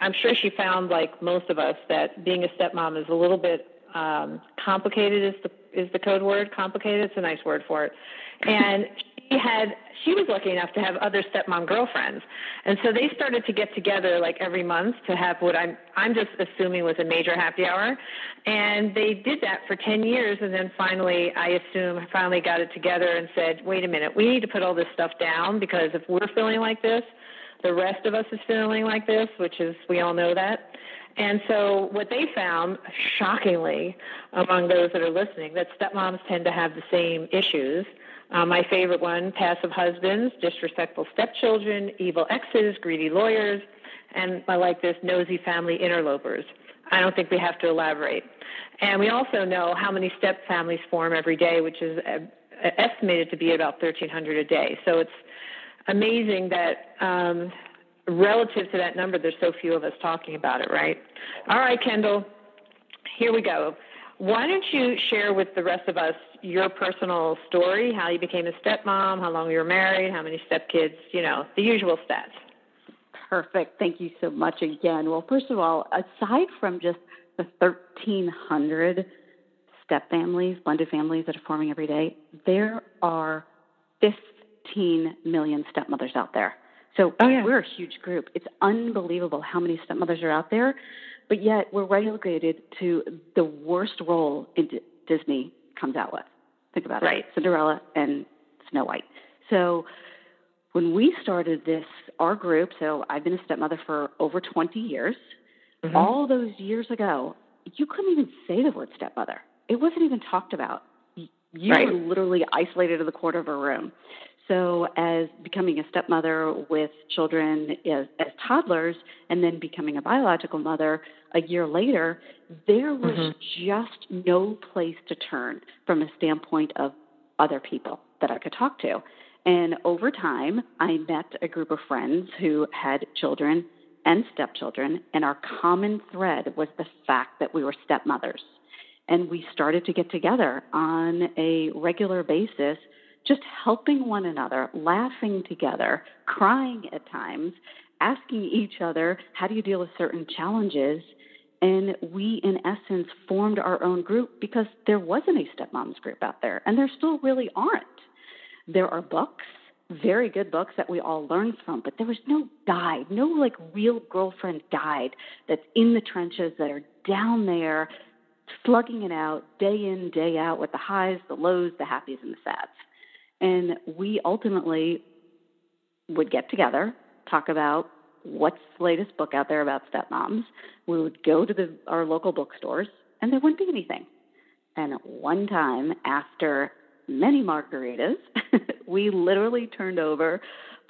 I'm sure she found, like most of us, that being a stepmom is a little bit um, complicated. Is the is the code word complicated? It's a nice word for it. And she had she was lucky enough to have other stepmom girlfriends, and so they started to get together like every month to have what I'm I'm just assuming was a major happy hour, and they did that for ten years, and then finally I assume finally got it together and said, wait a minute, we need to put all this stuff down because if we're feeling like this, the rest of us is feeling like this, which is we all know that. And so, what they found, shockingly, among those that are listening, that stepmoms tend to have the same issues. Uh, my favorite one passive husbands, disrespectful stepchildren, evil exes, greedy lawyers, and I like this nosy family interlopers. I don't think we have to elaborate. And we also know how many step families form every day, which is uh, estimated to be about 1,300 a day. So it's amazing that um, relative to that number, there's so few of us talking about it, right? All right, Kendall, here we go. Why don't you share with the rest of us your personal story, how you became a stepmom, how long you were married, how many stepkids, you know, the usual stats. Perfect. Thank you so much again. Well, first of all, aside from just the 1,300 step families, blended families that are forming every day, there are 15 million stepmothers out there. So oh, yeah. we're a huge group. It's unbelievable how many stepmothers are out there, but yet we're relegated to the worst role in D- Disney comes out with. Think about right. it. Cinderella and Snow White. So when we started this, our group, so I've been a stepmother for over 20 years. Mm-hmm. All those years ago, you couldn't even say the word stepmother. It wasn't even talked about. You right. were literally isolated in the corner of a room. So, as becoming a stepmother with children as, as, toddlers and then becoming a biological mother a year later, there was mm-hmm. just no place to turn from a standpoint of other people that I could talk to. And over time, I met a group of friends who had children and stepchildren, and our common thread was the fact that we were stepmothers. And we started to get together on a regular basis just helping one another, laughing together, crying at times, asking each other, how do you deal with certain challenges? And we, in essence, formed our own group because there wasn't a stepmoms group out there, and there still really aren't. There are books, very good books that we all learn from, but there was no guide, no like real girlfriend guide that's in the trenches that are down there slugging it out day in, day out with the highs, the lows, the happies, and the sads. And we ultimately would get together, talk about what's the latest book out there about stepmoms. We would go to the, our local bookstores, and there wouldn't be anything. And one time, after many margaritas, we literally turned over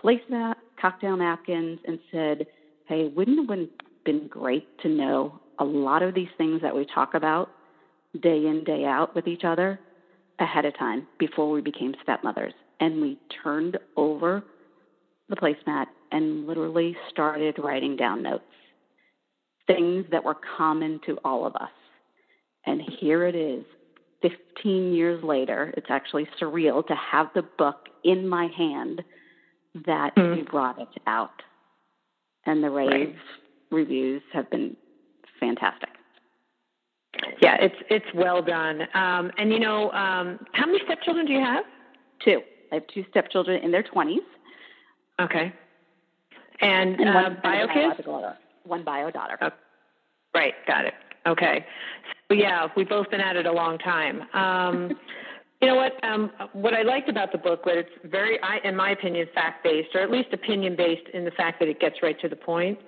placemat, cocktail napkins, and said, "Hey, wouldn't it have been great to know a lot of these things that we talk about day in day out with each other ahead of time before we became stepmothers. And we turned over the placemat and literally started writing down notes, things that were common to all of us. And here it is, 15 years later. It's actually surreal to have the book in my hand that mm. we brought it out. And the rave right. reviews have been fantastic. Yeah, it's it's well done. Um, and you know, um, how many stepchildren do you have? Two. I have two stepchildren in their twenties. Okay. And, and one uh, bio kids. One bio daughter. Oh, right, got it. Okay. So yeah, we've both been at it a long time. Um, you know what? Um, what I liked about the book was it's very, I, in my opinion, fact based, or at least opinion based in the fact that it gets right to the point.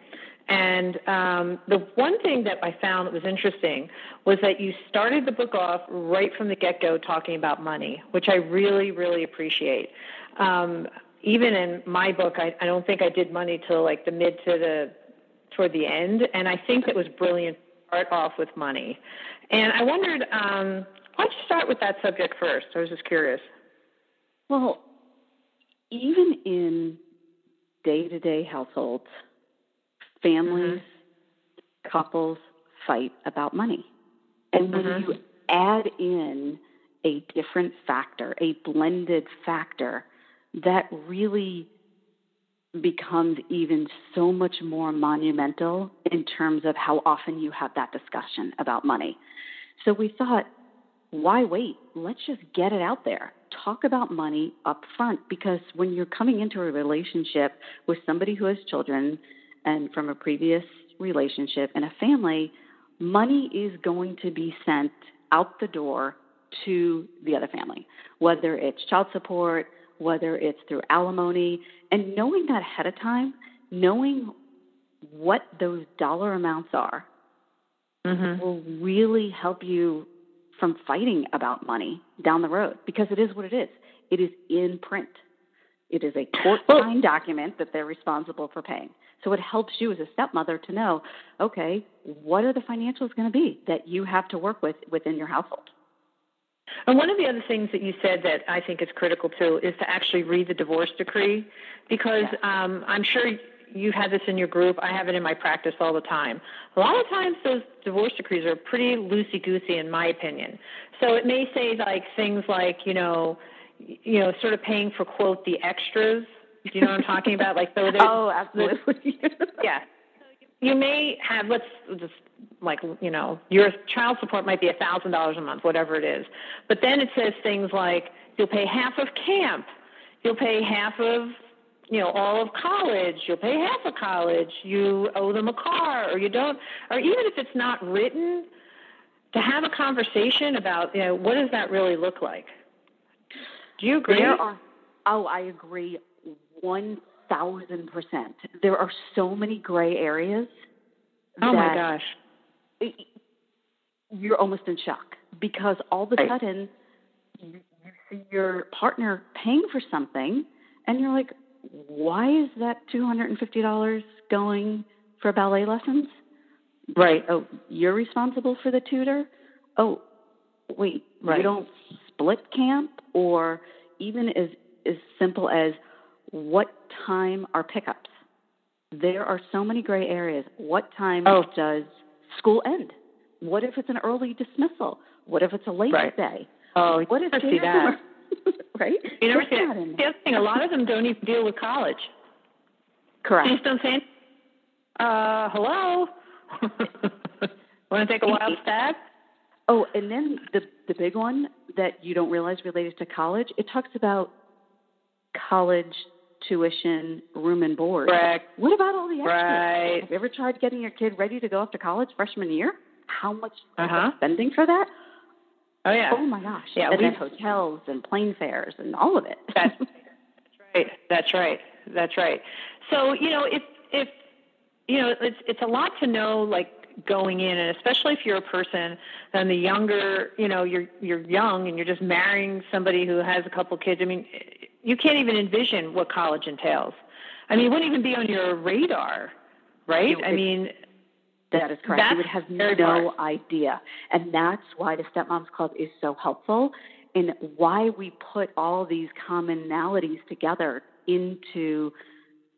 And um, the one thing that I found that was interesting was that you started the book off right from the get go talking about money, which I really, really appreciate. Um, even in my book, I, I don't think I did money till like the mid to the toward the end, and I think it was brilliant to start off with money. And I wondered, um, why don't you start with that subject first? I was just curious. Well, even in day to day households, families, mm-hmm. couples fight about money. And when mm-hmm. you add in a different factor, a blended factor, that really becomes even so much more monumental in terms of how often you have that discussion about money. So we thought, why wait? Let's just get it out there. Talk about money up front because when you're coming into a relationship with somebody who has children and from a previous relationship and a family, money is going to be sent out the door to the other family, whether it's child support, whether it's through alimony, and knowing that ahead of time, knowing what those dollar amounts are, mm-hmm. will really help you from fighting about money down the road because it is what it is. It is in print. It is a court signed document that they're responsible for paying. So it helps you as a stepmother to know, okay, what are the financials going to be that you have to work with within your household? And one of the other things that you said that I think is critical too is to actually read the divorce decree because um, I'm sure you've had this in your group. I have it in my practice all the time. A lot of times those divorce decrees are pretty loosey goosey, in my opinion. So it may say like things like, you know, you know, sort of paying for quote the extras. Do you know what I'm talking about? Like so. Oh, absolutely. yeah. You may have let's just like you know your child support might be a thousand dollars a month, whatever it is. But then it says things like you'll pay half of camp, you'll pay half of you know all of college, you'll pay half of college, you owe them a car, or you don't, or even if it's not written, to have a conversation about you know what does that really look like. Do you agree? Are, oh, I agree one thousand percent. There are so many gray areas. Oh my gosh you're almost in shock because all of a sudden you, you see your partner paying for something and you're like, why is that $250 going for ballet lessons? Right. Oh, you're responsible for the tutor? Oh, wait, right. you don't split camp or even as as simple as what time are pickups? There are so many gray areas. What time oh. does school end? What if it's an early dismissal? What if it's a late right. day? Oh, what if see that? right? You never see that. The other thing, a lot of them don't even deal with college. Correct. They just don't say, uh, hello? Want to take a wild stab? Oh, and then the the big one that you don't realize related to college, it talks about college tuition, room and board. Correct. What about all the extras? Right. Have you ever tried getting your kid ready to go off to college freshman year? How much uh-huh. spending for that? Oh yeah. Oh my gosh. Yeah. And then hotels and plane fares and all of it. That's, that's right. That's right. That's right. So you know, if if you know, it's it's a lot to know, like going in and especially if you're a person and the younger you know you're you're young and you're just marrying somebody who has a couple kids i mean you can't even envision what college entails. I mean, it wouldn't even be on your radar, right? I mean, that is correct. You would have no idea. And that's why the Stepmoms Club is so helpful and why we put all these commonalities together into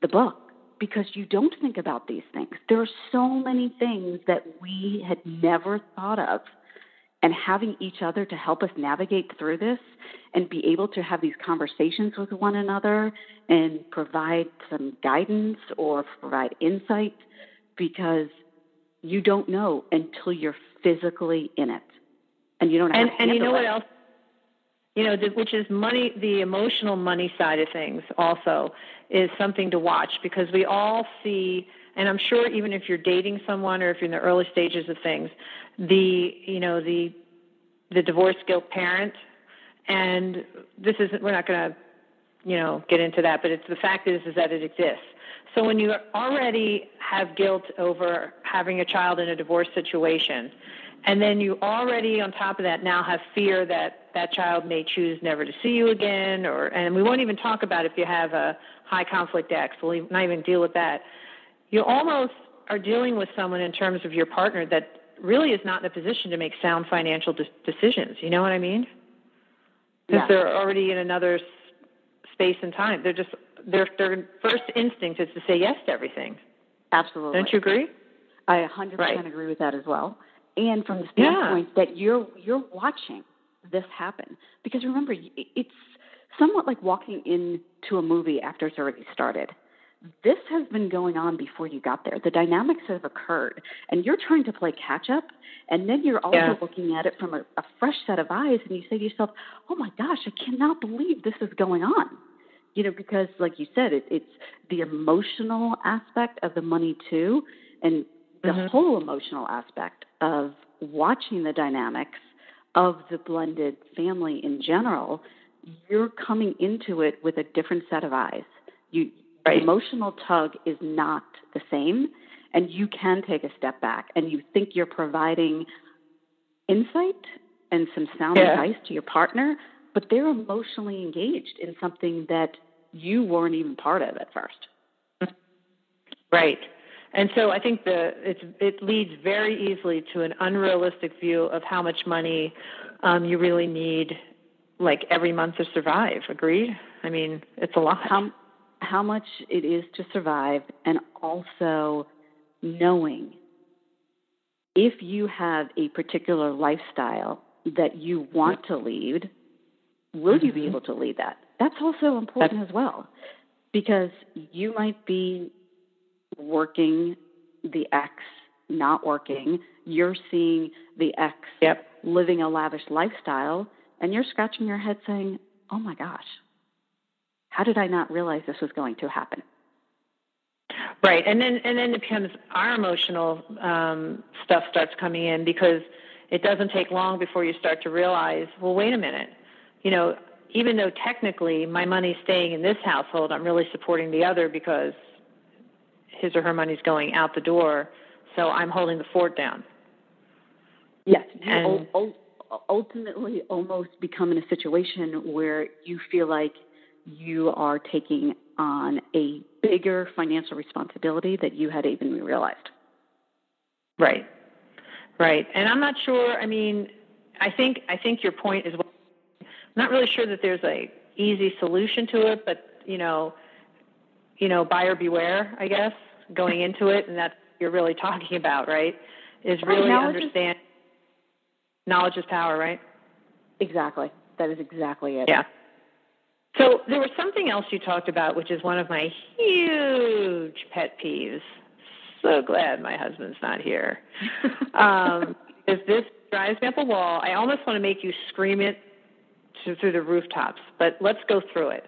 the book because you don't think about these things. There are so many things that we had never thought of and having each other to help us navigate through this and be able to have these conversations with one another and provide some guidance or provide insight because you don't know until you're physically in it and you don't and, and you know it. what else you know which is money the emotional money side of things also is something to watch because we all see and I'm sure even if you're dating someone or if you're in the early stages of things, the you know the the divorce guilt parent, and this isn't we're not going to you know get into that, but it's the fact is is that it exists. So when you already have guilt over having a child in a divorce situation, and then you already on top of that now have fear that that child may choose never to see you again, or and we won't even talk about if you have a high conflict ex. We'll not even deal with that you almost are dealing with someone in terms of your partner that really is not in a position to make sound financial de- decisions. You know what I mean? Because yeah. they're already in another s- space and time. They're just their their first instinct is to say yes to everything. Absolutely. Don't you agree? I 100% right. agree with that as well. And from the standpoint yeah. that you're you're watching this happen, because remember, it's somewhat like walking into a movie after it's already started this has been going on before you got there. The dynamics have occurred, and you're trying to play catch up. And then you're also yeah. looking at it from a, a fresh set of eyes, and you say to yourself, "Oh my gosh, I cannot believe this is going on." You know, because like you said, it, it's the emotional aspect of the money too, and the mm-hmm. whole emotional aspect of watching the dynamics of the blended family in general. You're coming into it with a different set of eyes. You right. emotional tug is not the same and you can take a step back and you think you're providing insight and some sound yeah. advice to your partner, but they're emotionally engaged in something that you weren't even part of at first. Right. And so I think the it's, it leads very easily to an unrealistic view of how much money um, you really need, like every month to survive. Agreed? I mean, it's a lot. How, how much it is to survive, and also knowing if you have a particular lifestyle that you want to lead, will mm-hmm. you be mm-hmm. able to lead that? That's also important That's, as well because you might be working the ex not working, you're seeing the ex yep. living a lavish lifestyle, and you're scratching your head saying, oh my gosh, how did I not realize this was going to happen? Right, and then and then it becomes our emotional um, stuff starts coming in because it doesn't take long before you start to realize, well, wait a minute, you know, even though technically my money's staying in this household, I'm really supporting the other because his or her money's going out the door, so I'm holding the fort down. Yes, and ultimately almost become in a situation where you feel like you are taking on a bigger financial responsibility that you had even realized. Right. Right. And I'm not sure, I mean, I think I think your point is well, I'm not really sure that there's a easy solution to it, but you know, you know, buyer beware, I guess, going into it and that's you're really talking about, right? Is really knowledge understand is, knowledge is power, right? Exactly. That is exactly it. Yeah. So there was something else you talked about, which is one of my huge pet peeves. So glad my husband's not here. um, if this drives me up a wall, I almost want to make you scream it to, through the rooftops, but let's go through it.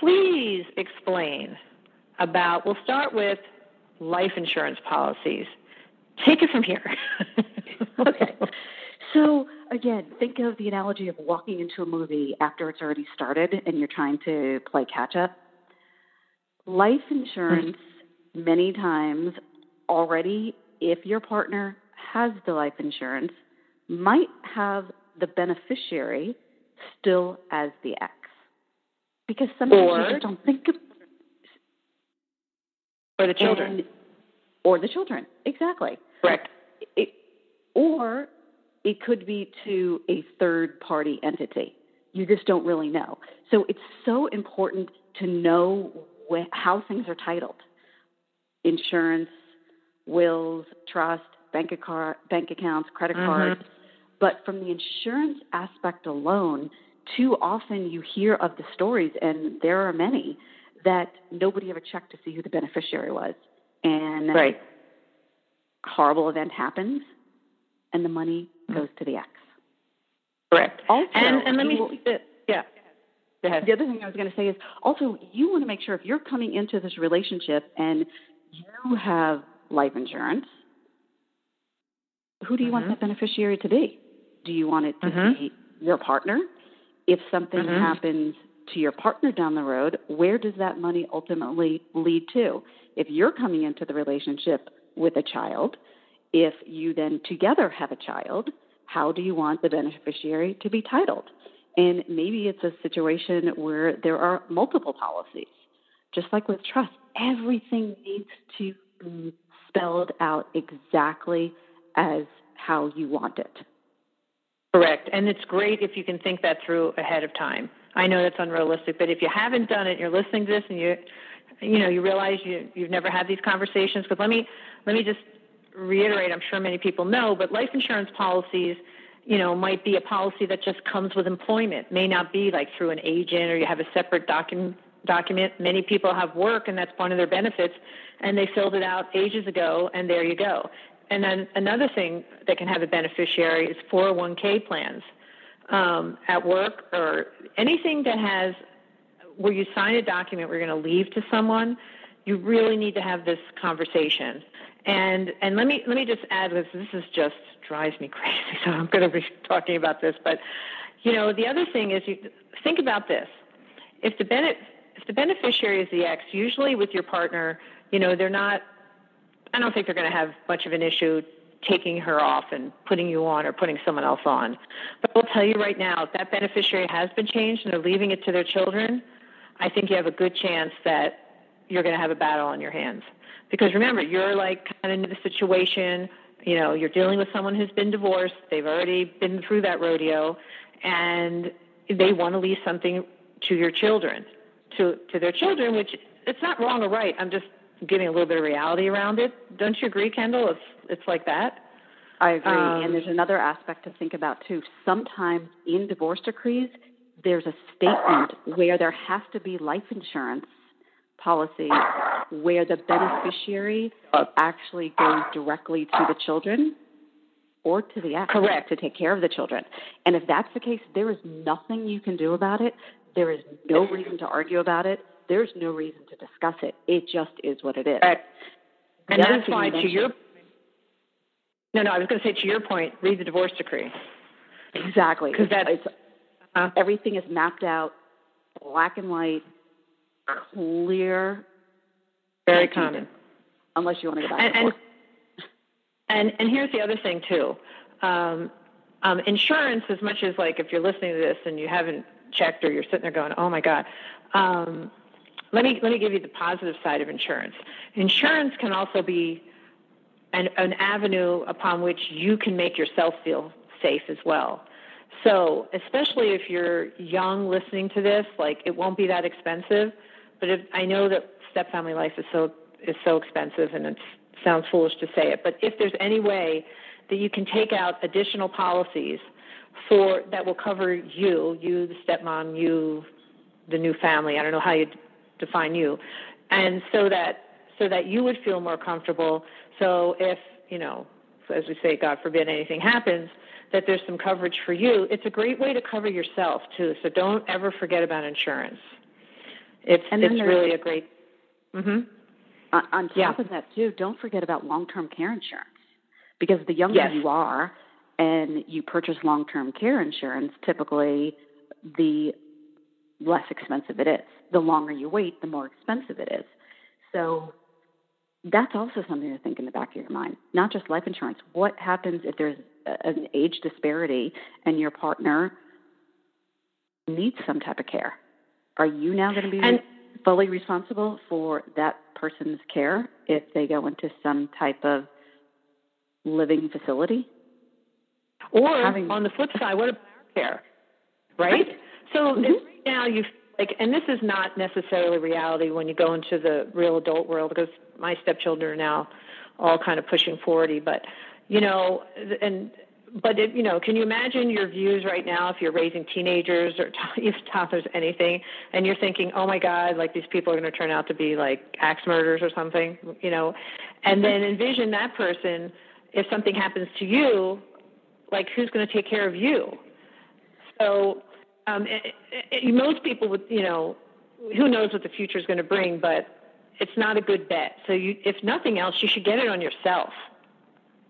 Please explain about, we'll start with life insurance policies. Take it from here. okay. So again, think of the analogy of walking into a movie after it's already started and you're trying to play catch up. Life insurance, mm-hmm. many times already, if your partner has the life insurance, might have the beneficiary still as the ex. Because sometimes or, you just don't think of or the children. And, or the children, exactly. Correct. It, or it could be to a third party entity. You just don't really know. So it's so important to know wh- how things are titled insurance, wills, trust, bank, car- bank accounts, credit mm-hmm. cards. But from the insurance aspect alone, too often you hear of the stories, and there are many, that nobody ever checked to see who the beneficiary was. And right. horrible event happens, and the money goes to the ex. Correct. Also, and, and let me, will, yeah. The other thing I was going to say is also you want to make sure if you're coming into this relationship and you have life insurance, who do you mm-hmm. want that beneficiary to be? Do you want it to mm-hmm. be your partner? If something mm-hmm. happens to your partner down the road, where does that money ultimately lead to? If you're coming into the relationship with a child, if you then together have a child, how do you want the beneficiary to be titled? And maybe it's a situation where there are multiple policies. Just like with trust, everything needs to be spelled out exactly as how you want it. Correct. And it's great if you can think that through ahead of time. I know that's unrealistic, but if you haven't done it, you're listening to this and you you know, you realize you you've never had these conversations because let me let me just reiterate, I'm sure many people know, but life insurance policies, you know, might be a policy that just comes with employment, may not be like through an agent or you have a separate document document. Many people have work, and that's one of their benefits, and they filled it out ages ago, and there you go. And then another thing that can have a beneficiary is 401k plans um, at work or anything that has where you sign a document we're going to leave to someone. You really need to have this conversation. And and let me let me just add this. This is just drives me crazy. So I'm going to be talking about this, but you know the other thing is you think about this. If the benefit if the beneficiary is the ex, usually with your partner, you know they're not I don't think they're going to have much of an issue taking her off and putting you on or putting someone else on. But I'll tell you right now, if that beneficiary has been changed and they're leaving it to their children, I think you have a good chance that you're going to have a battle on your hands. Because remember, you're like kind of in the situation, you know, you're dealing with someone who's been divorced, they've already been through that rodeo, and they want to leave something to your children, to, to their children, which it's not wrong or right. I'm just giving a little bit of reality around it. Don't you agree, Kendall? It's it's like that. I agree. Um, and there's another aspect to think about too. Sometimes in divorce decrees, there's a statement where there has to be life insurance policy where the beneficiary actually goes directly to the children or to the ex Correct. to take care of the children. And if that's the case, there is nothing you can do about it. There is no reason to argue about it there's no reason to discuss it. It just is what it is. Right. And that's why, to your no, no, I was going to say to your point, read the divorce decree. Exactly, because that's uh, everything is mapped out, black and white, clear. Very common. Unless you want to go back and, and, and, and here's the other thing too. Um, um, insurance, as much as like if you're listening to this and you haven't checked or you're sitting there going, "Oh my God," um, let me let me give you the positive side of insurance. Insurance can also be an, an avenue upon which you can make yourself feel safe as well. So, especially if you're young listening to this, like it won't be that expensive. But if, I know that step family life is so is so expensive, and it sounds foolish to say it. But if there's any way that you can take out additional policies for that will cover you, you the stepmom, you the new family. I don't know how you define you, and so that so that you would feel more comfortable. So if you know, as we say, God forbid anything happens, that there's some coverage for you. It's a great way to cover yourself too. So don't ever forget about insurance. It's it's really a great. Mm-hmm. On, on top yeah. of that too, don't forget about long-term care insurance because the younger yes. you are and you purchase long-term care insurance, typically the less expensive it is. The longer you wait, the more expensive it is. So that's also something to think in the back of your mind. Not just life insurance. What happens if there's an age disparity and your partner needs some type of care? Are you now going to be and, fully responsible for that person's care if they go into some type of living facility? Or Having, on the flip side, what about our care? Right? right. So mm-hmm. right now you like, and this is not necessarily reality when you go into the real adult world because my stepchildren are now all kind of pushing 40, but you know, and but it, you know, can you imagine your views right now if you're raising teenagers or if toddlers, anything, and you're thinking, oh my God, like these people are going to turn out to be like axe murderers or something, you know, and then envision that person if something happens to you, like who's going to take care of you? So um, it, it, most people would, you know, who knows what the future is going to bring, but it's not a good bet. So you, if nothing else, you should get it on yourself.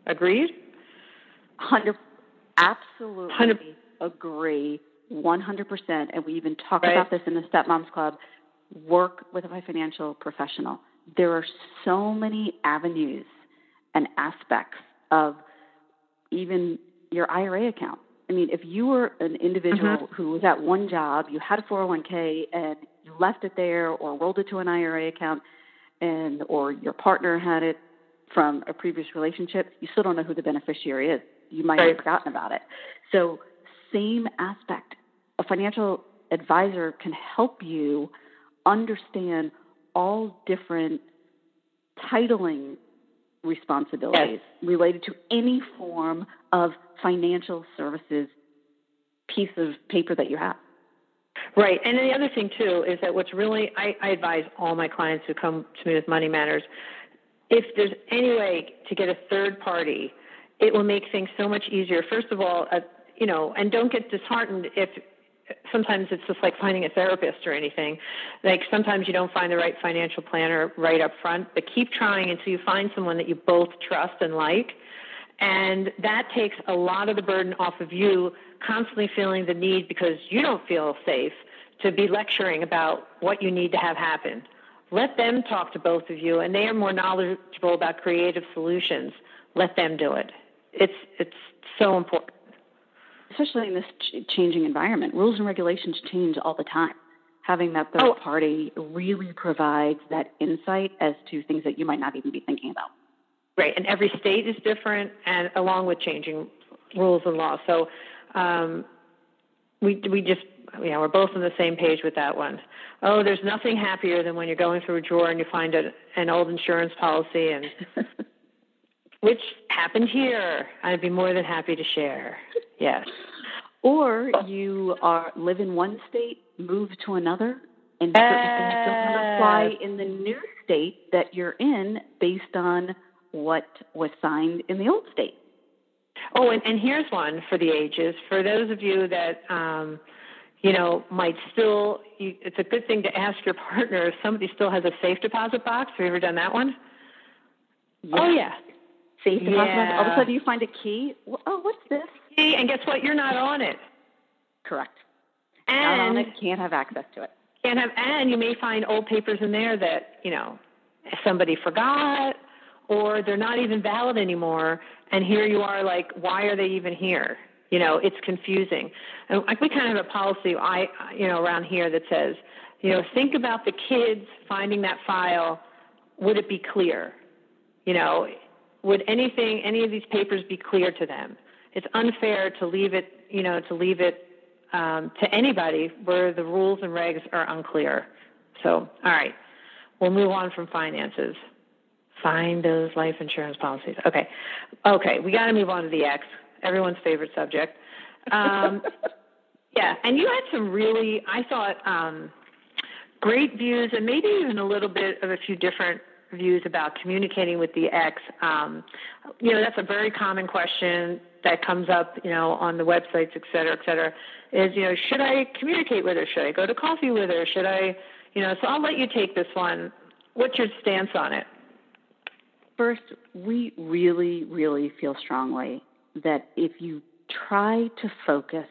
Agreed? Hundred, absolutely 100. agree, one hundred percent. And we even talk right. about this in the Stepmoms Club. Work with a financial professional. There are so many avenues and aspects of even your IRA account. I mean, if you were an individual mm-hmm. who was at one job, you had a 401k and you left it there or rolled it to an IRA account and or your partner had it from a previous relationship, you still don't know who the beneficiary is. You might right. have forgotten about it. So, same aspect. A financial advisor can help you understand all different titling responsibilities yes. related to any form of financial services piece of paper that you have. Right. And the other thing too is that what's really I, I advise all my clients who come to me with money matters, if there's any way to get a third party, it will make things so much easier. First of all, uh, you know, and don't get disheartened if sometimes it's just like finding a therapist or anything. Like sometimes you don't find the right financial planner right up front, but keep trying until you find someone that you both trust and like. And that takes a lot of the burden off of you constantly feeling the need because you don't feel safe to be lecturing about what you need to have happen. Let them talk to both of you, and they are more knowledgeable about creative solutions. Let them do it. It's it's so important. Especially in this ch- changing environment, rules and regulations change all the time. Having that third oh. party really provides that insight as to things that you might not even be thinking about. Right, and every state is different, and along with changing rules and laws. So um, we we just you know we're both on the same page with that one. Oh, there's nothing happier than when you're going through a drawer and you find a, an old insurance policy and which happened here. I'd be more than happy to share. Yes. Or you are live in one state, move to another, and certain things don't apply in the new state that you're in based on what was signed in the old state. Oh, and, and here's one for the ages. For those of you that, um, you know, might still, you, it's a good thing to ask your partner if somebody still has a safe deposit box. Have you ever done that one? Yeah. Oh, yeah. Deposit yeah. All of a sudden you find a key. Oh, what's this? Key, and guess what? You're not on it. Correct. And it, can't have access to it. Can't have, and you may find old papers in there that, you know, somebody forgot or they're not even valid anymore. And here you are, like, why are they even here? You know, it's confusing. And like we kind of have a policy, I, you know, around here that says, you know, think about the kids finding that file. Would it be clear? You know, would anything, any of these papers be clear to them? It's unfair to leave it, you know, to leave it um, to anybody where the rules and regs are unclear. So, all right, we'll move on from finances. Find those life insurance policies. Okay. Okay, we got to move on to the ex, everyone's favorite subject. Um, yeah, and you had some really, I thought, um, great views and maybe even a little bit of a few different views about communicating with the ex. Um, you know, that's a very common question that comes up, you know, on the websites, et cetera, et cetera, is, you know, should I communicate with her? Should I go to coffee with her? Should I, you know, so I'll let you take this one. What's your stance on it? First, we really, really feel strongly that if you try to focus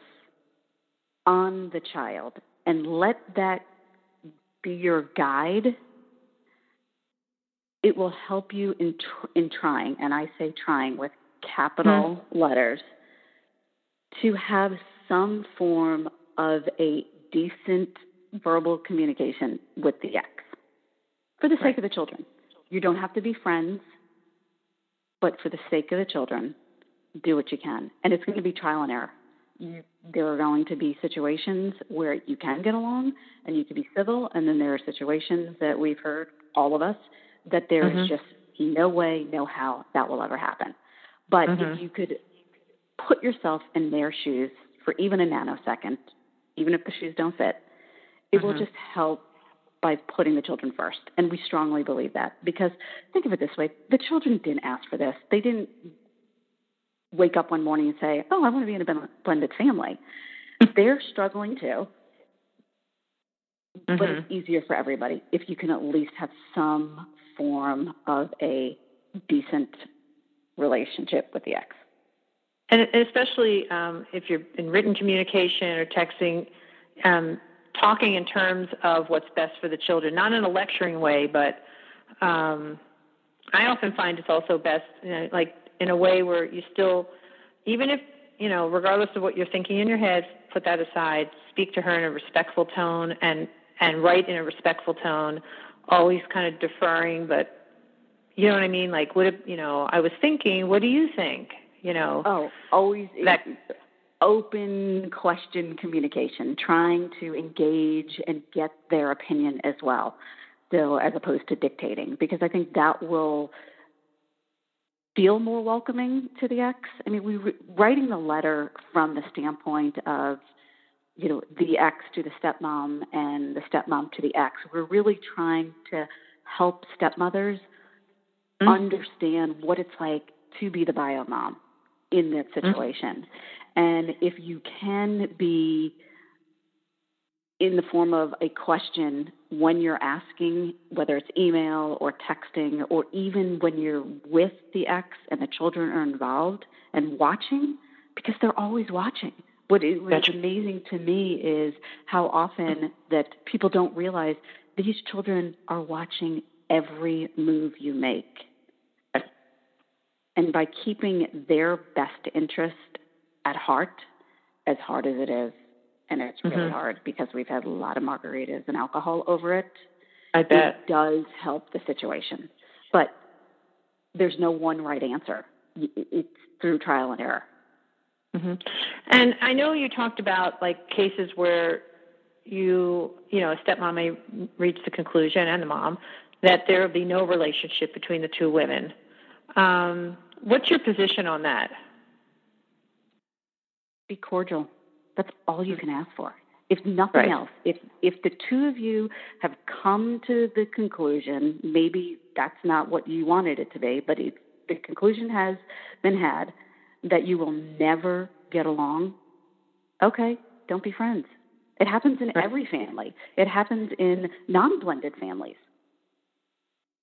on the child and let that be your guide, it will help you in tr- in trying, and I say trying with capital mm-hmm. letters, to have some form of a decent verbal communication with the ex for the sake right. of the children. You don't have to be friends. But for the sake of the children, do what you can. And it's going to be trial and error. You, there are going to be situations where you can get along and you can be civil, and then there are situations that we've heard, all of us, that there mm-hmm. is just no way, no how that will ever happen. But mm-hmm. if you could put yourself in their shoes for even a nanosecond, even if the shoes don't fit, it mm-hmm. will just help by putting the children first. And we strongly believe that because think of it this way the children didn't ask for this. They didn't wake up one morning and say, Oh, I want to be in a blended family. They're struggling too. Mm-hmm. But it's easier for everybody if you can at least have some form of a decent relationship with the ex. And especially um, if you're in written communication or texting, um, talking in terms of what's best for the children, not in a lecturing way, but um, I often find it's also best, you know, like in a way where you still, even if you know, regardless of what you're thinking in your head, put that aside. Speak to her in a respectful tone, and and write in a respectful tone. Always kind of deferring, but you know what I mean. Like, what you know? I was thinking. What do you think? You know. Oh, always that open question communication, trying to engage and get their opinion as well, so as opposed to dictating, because I think that will feel more welcoming to the ex. I mean, we writing the letter from the standpoint of you know, the ex to the stepmom and the stepmom to the ex. We're really trying to help stepmothers mm-hmm. understand what it's like to be the bio mom in that mm-hmm. situation. Mm-hmm. And if you can be in the form of a question when you're asking, whether it's email or texting, or even when you're with the ex and the children are involved and watching, because they're always watching. What is amazing to me is how often that people don't realize these children are watching every move you make. And by keeping their best interest at heart, as hard as it is, and it's really mm-hmm. hard because we've had a lot of margaritas and alcohol over it. I bet. It does help the situation. But there's no one right answer. It's through trial and error. Mm-hmm. And I know you talked about like cases where you, you know, a stepmom may reach the conclusion and the mom that there will be no relationship between the two women. Um, what's your position on that? Be cordial. That's all you can ask for. If nothing right. else, if if the two of you have come to the conclusion, maybe that's not what you wanted it to be, but if the conclusion has been had that you will never get along, okay, don't be friends. It happens in right. every family. It happens in non-blended families.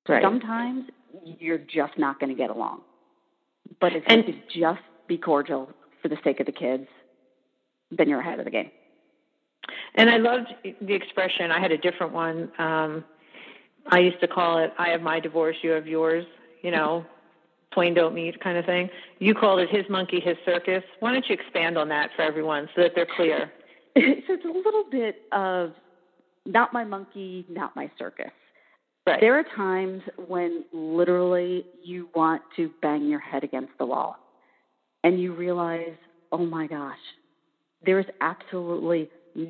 Right. Sometimes you're just not going to get along. But if and, you just be cordial for the sake of the kids, then you're ahead of the game. And I loved the expression. I had a different one. Um, I used to call it "I have my divorce, you have yours." You know, plain don't meet kind of thing. You called it his monkey, his circus. Why don't you expand on that for everyone so that they're clear? so it's a little bit of not my monkey, not my circus. Right. There are times when literally you want to bang your head against the wall and you realize, oh my gosh, there is absolutely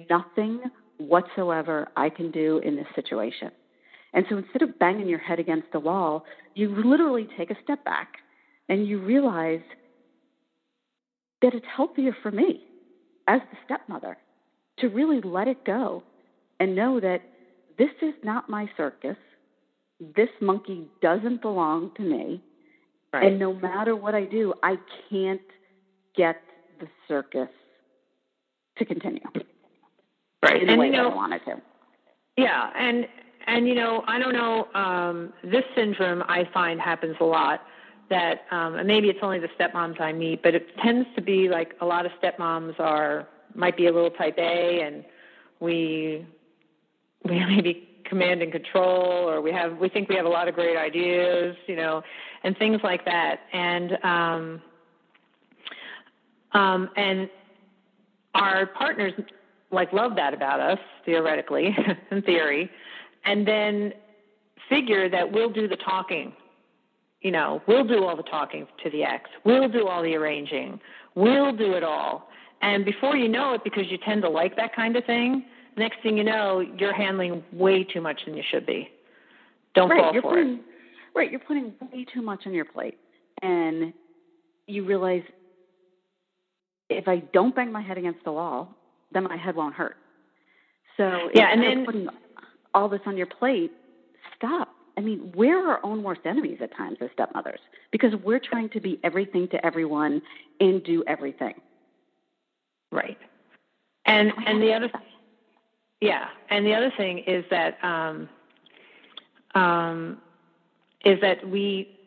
nothing whatsoever I can do in this situation. And so instead of banging your head against the wall, you literally take a step back and you realize that it's healthier for me as the stepmother to really let it go and know that this is not my circus. This monkey doesn't belong to me. Right. And no matter what I do, I can't get the circus to continue. Right. In and way you know, that I wanted to. Yeah, and and you know, I don't know. Um, this syndrome I find happens a lot. That um, and maybe it's only the stepmoms I meet, but it tends to be like a lot of stepmoms are might be a little type A, and we we maybe command and control, or we have we think we have a lot of great ideas, you know, and things like that. And um, um, and our partners like love that about us theoretically in theory and then figure that we'll do the talking. You know we'll do all the talking to the ex we'll do all the arranging. We'll do it all. And before you know it because you tend to like that kind of thing next thing you know you're handling way too much than you should be. Don't right, fall for putting, it right you're putting way too much on your plate. And you realize if I don't bang my head against the wall, then my head won't hurt. So yeah, and then putting all this on your plate, stop. I mean, we're our own worst enemies at times as stepmothers because we're trying to be everything to everyone and do everything. Right. And and the other yeah, and the other thing is that um, um, is that we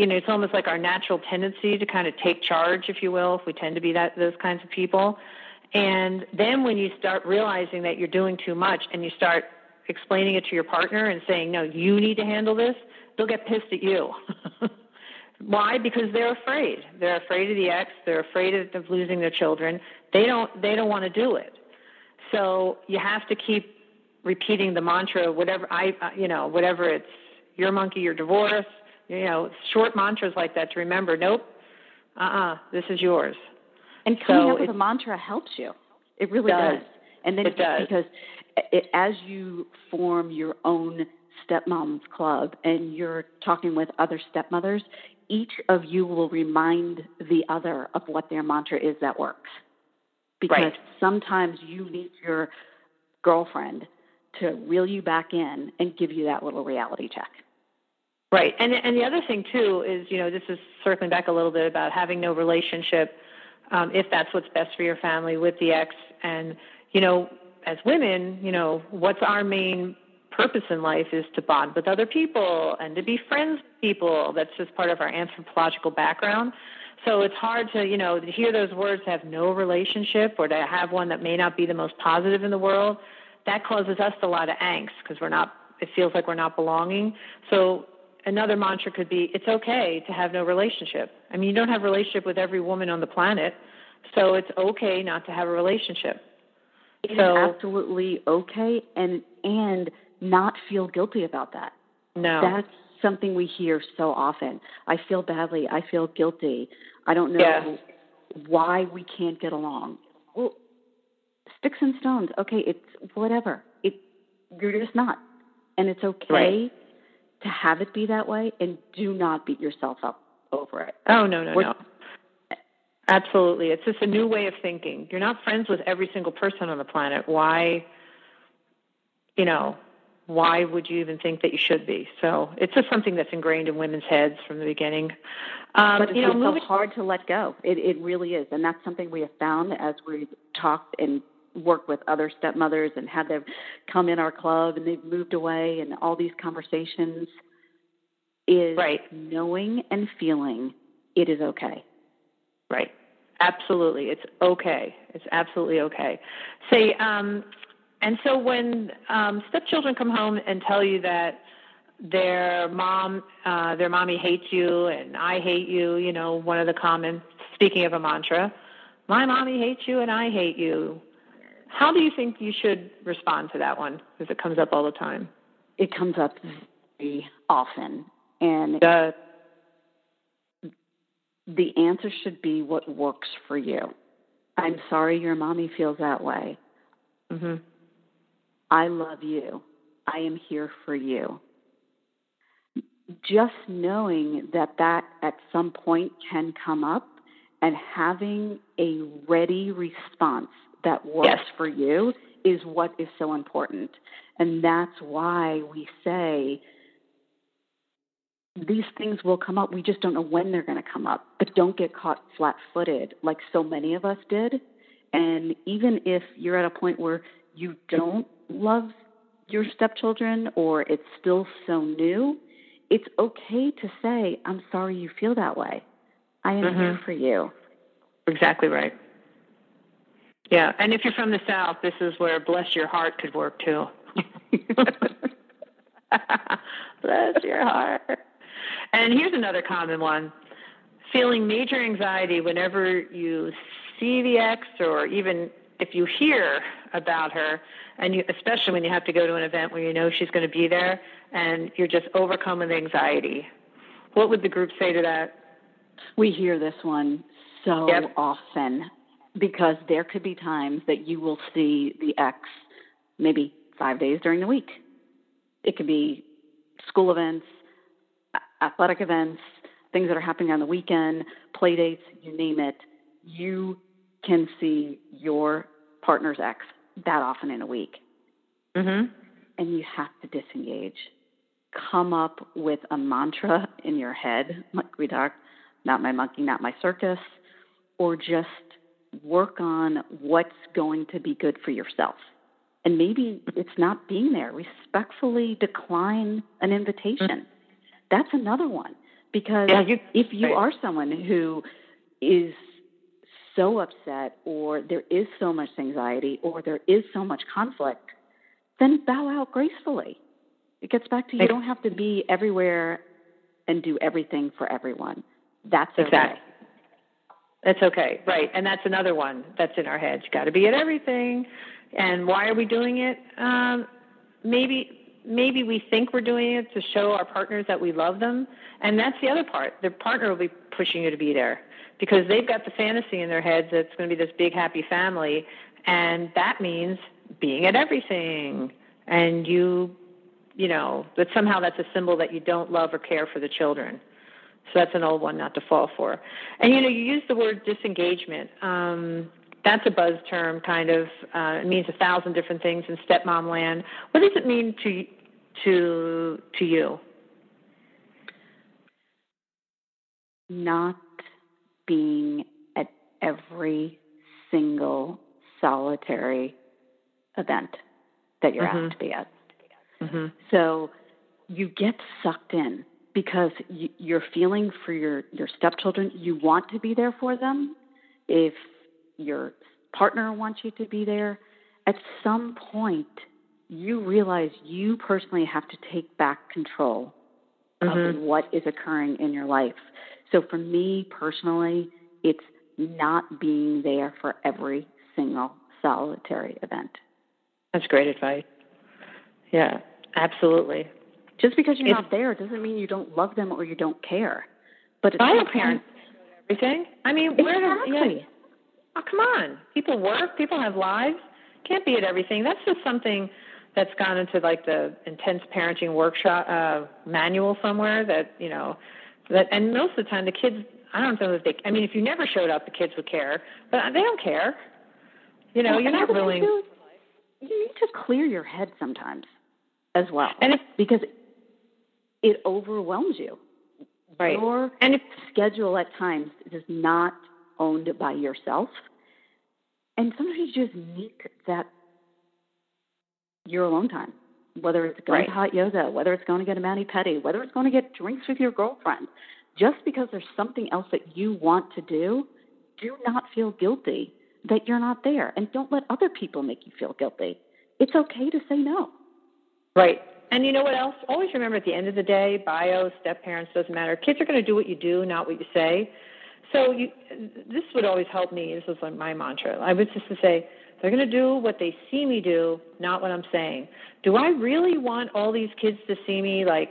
you know, it's almost like our natural tendency to kind of take charge, if you will, if we tend to be that those kinds of people. And then when you start realizing that you're doing too much and you start explaining it to your partner and saying, no, you need to handle this, they'll get pissed at you. Why? Because they're afraid. They're afraid of the ex. They're afraid of, of losing their children. They don't. They don't want to do it. So you have to keep repeating the mantra. Whatever I, you know, whatever it's your monkey, your divorce you know, short mantras like that to remember, nope, uh-uh, this is yours. And coming so up with a mantra helps you. It really does. does. And then it does. because it, as you form your own stepmoms club and you're talking with other stepmothers, each of you will remind the other of what their mantra is that works. because right. sometimes you need your girlfriend to reel you back in and give you that little reality check. Right. And and the other thing too is, you know, this is circling back a little bit about having no relationship um, if that's what's best for your family with the ex and you know, as women, you know, what's our main purpose in life is to bond with other people and to be friends with people. That's just part of our anthropological background. So it's hard to, you know, to hear those words have no relationship or to have one that may not be the most positive in the world. That causes us a lot of angst because we're not, it feels like we're not belonging. So another mantra could be, it's okay to have no relationship. I mean, you don't have a relationship with every woman on the planet. So it's okay not to have a relationship. It so, is absolutely okay and and not feel guilty about that. No. That's something we hear so often. I feel badly. I feel guilty. I don't know yeah. why we can't get along. Well, sticks and stones. Okay, it's whatever. It you're just not, and it's okay right. to have it be that way. And do not beat yourself up over it. Oh no, no, We're, no. Absolutely. It's just a new way of thinking. You're not friends with every single person on the planet. Why, you know, why would you even think that you should be? So it's just something that's ingrained in women's heads from the beginning. Um, but it's you know, moving- hard to let go. It, it really is. And that's something we have found as we've talked and worked with other stepmothers and had them come in our club and they've moved away and all these conversations is right. knowing and feeling it is okay. Right. Absolutely. It's okay. It's absolutely okay. Say, um, and so when um, stepchildren come home and tell you that their mom, uh, their mommy hates you and I hate you, you know, one of the common, speaking of a mantra, my mommy hates you and I hate you. How do you think you should respond to that one? Because it comes up all the time. It comes up very often. And uh, the answer should be what works for you. I'm sorry your mommy feels that way. Mm-hmm. I love you. I am here for you. Just knowing that that at some point can come up and having a ready response that works yes. for you is what is so important. And that's why we say these things will come up. We just don't know when they're going to come up. But don't get caught flat footed like so many of us did. And even if you're at a point where you don't love your stepchildren or it's still so new, it's okay to say, I'm sorry you feel that way. I am mm-hmm. here for you. Exactly right. Yeah, and if you're from the South, this is where bless your heart could work too. bless your heart. And here's another common one feeling major anxiety whenever you see the ex or even if you hear about her and you especially when you have to go to an event where you know she's going to be there and you're just overcome with anxiety. What would the group say to that? We hear this one so yep. often because there could be times that you will see the ex maybe five days during the week. It could be school events athletic events, things that are happening on the weekend, play dates, you name it, you can see your partner's ex that often in a week. Mm-hmm. And you have to disengage. Come up with a mantra in your head, like we talked, not my monkey, not my circus, or just work on what's going to be good for yourself. And maybe it's not being there. Respectfully decline an invitation that's another one because yeah, you, if you right. are someone who is so upset or there is so much anxiety or there is so much conflict, then bow out gracefully. It gets back to you don't have to be everywhere and do everything for everyone. That's okay. Exactly. That's okay, right? And that's another one that's in our heads. Got to be at everything. And why are we doing it? Um, maybe maybe we think we're doing it to show our partners that we love them. And that's the other part. The partner will be pushing you to be there because they've got the fantasy in their heads that it's going to be this big, happy family. And that means being at everything. And you, you know, that somehow that's a symbol that you don't love or care for the children. So that's an old one not to fall for. And, you know, you use the word disengagement. Um, that's a buzz term, kind of. Uh, it means a thousand different things in stepmom land. What does it mean to to to you? Not being at every single solitary event that you're mm-hmm. asked to be at. Mm-hmm. So you get sucked in because you're feeling for your your stepchildren. You want to be there for them. If your partner wants you to be there, at some point you realize you personally have to take back control mm-hmm. of what is occurring in your life. So for me personally, it's not being there for every single solitary event. That's great advice. Yeah, absolutely. Just because you're it's, not there doesn't mean you don't love them or you don't care. But it's bio parents everything. I mean, exactly. where yeah, oh, come on. People work. People have lives. Can't be at everything. That's just something that's gone into like the intense parenting workshop uh, manual somewhere. That you know, that and most of the time the kids. I don't know if they. I mean, if you never showed up, the kids would care, but they don't care. You know, well, you're not really. You need to clear your head sometimes as well, and if, because it overwhelms you. Right. Your and if, schedule at times is not owned by yourself, and sometimes you just need that your alone time. Whether it's going right. to hot yoga, whether it's going to get a mani pedi, whether it's going to get drinks with your girlfriend, just because there's something else that you want to do, do not feel guilty that you're not there. And don't let other people make you feel guilty. It's okay to say no. Right. And you know what else? Always remember at the end of the day, bio, step parents, doesn't matter. Kids are going to do what you do, not what you say. So you, this would always help me. This was like my mantra. I was just to say, they're going to do what they see me do, not what I'm saying. Do I really want all these kids to see me like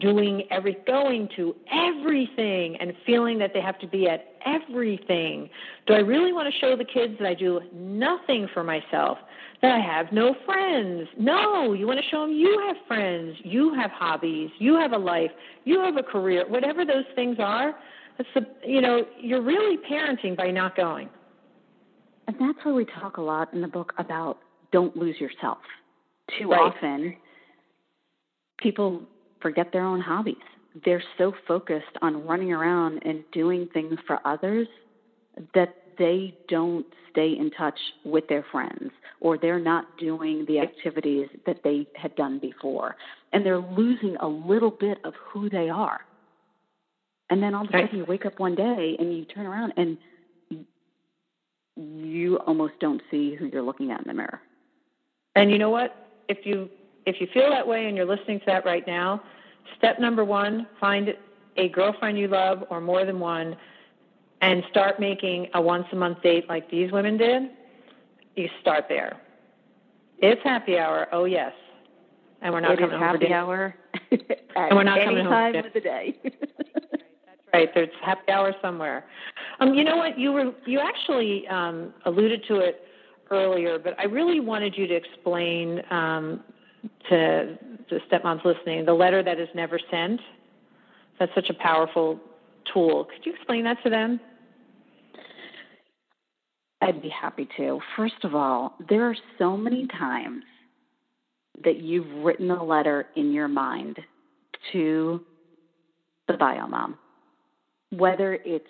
doing every, going to everything and feeling that they have to be at everything? Do I really want to show the kids that I do nothing for myself, that I have no friends? No, you want to show them you have friends, you have hobbies, you have a life, you have a career, whatever those things are. That's the, you know, you're really parenting by not going. And that's why we talk a lot in the book about don't lose yourself. Too right. often, people forget their own hobbies. They're so focused on running around and doing things for others that they don't stay in touch with their friends or they're not doing the activities that they had done before. And they're losing a little bit of who they are. And then all of a sudden you wake up one day and you turn around and you almost don't see who you're looking at in the mirror. And you know what? If you if you feel that way and you're listening to that right now, step number one, find a girlfriend you love or more than one and start making a once a month date like these women did. You start there. It's happy hour, oh yes. And we're not it coming home happy for hour. and we're not coming home time of the day. right. There's happy hour somewhere. Um, you know what? You were you actually um, alluded to it earlier, but I really wanted you to explain um, to the stepmoms listening the letter that is never sent. That's such a powerful tool. Could you explain that to them? I'd be happy to. First of all, there are so many times that you've written a letter in your mind to the bio mom whether it's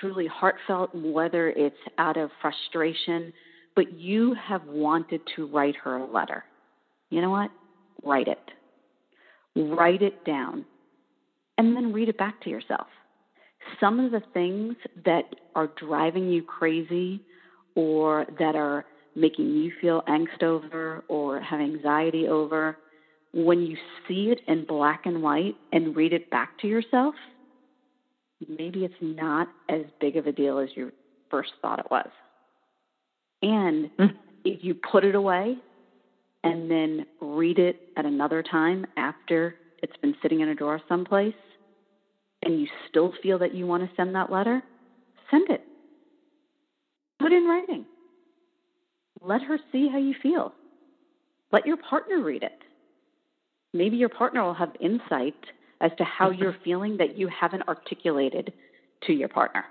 truly heartfelt, whether it's out of frustration, but you have wanted to write her a letter. You know what? Write it. Write it down and then read it back to yourself. Some of the things that are driving you crazy or that are making you feel angst over or have anxiety over, when you see it in black and white and read it back to yourself, maybe it's not as big of a deal as you first thought it was. And mm-hmm. if you put it away and then read it at another time after it's been sitting in a drawer someplace and you still feel that you want to send that letter, send it. Put it in writing. Let her see how you feel. Let your partner read it. Maybe your partner will have insight as to how you're feeling that you haven't articulated to your partner.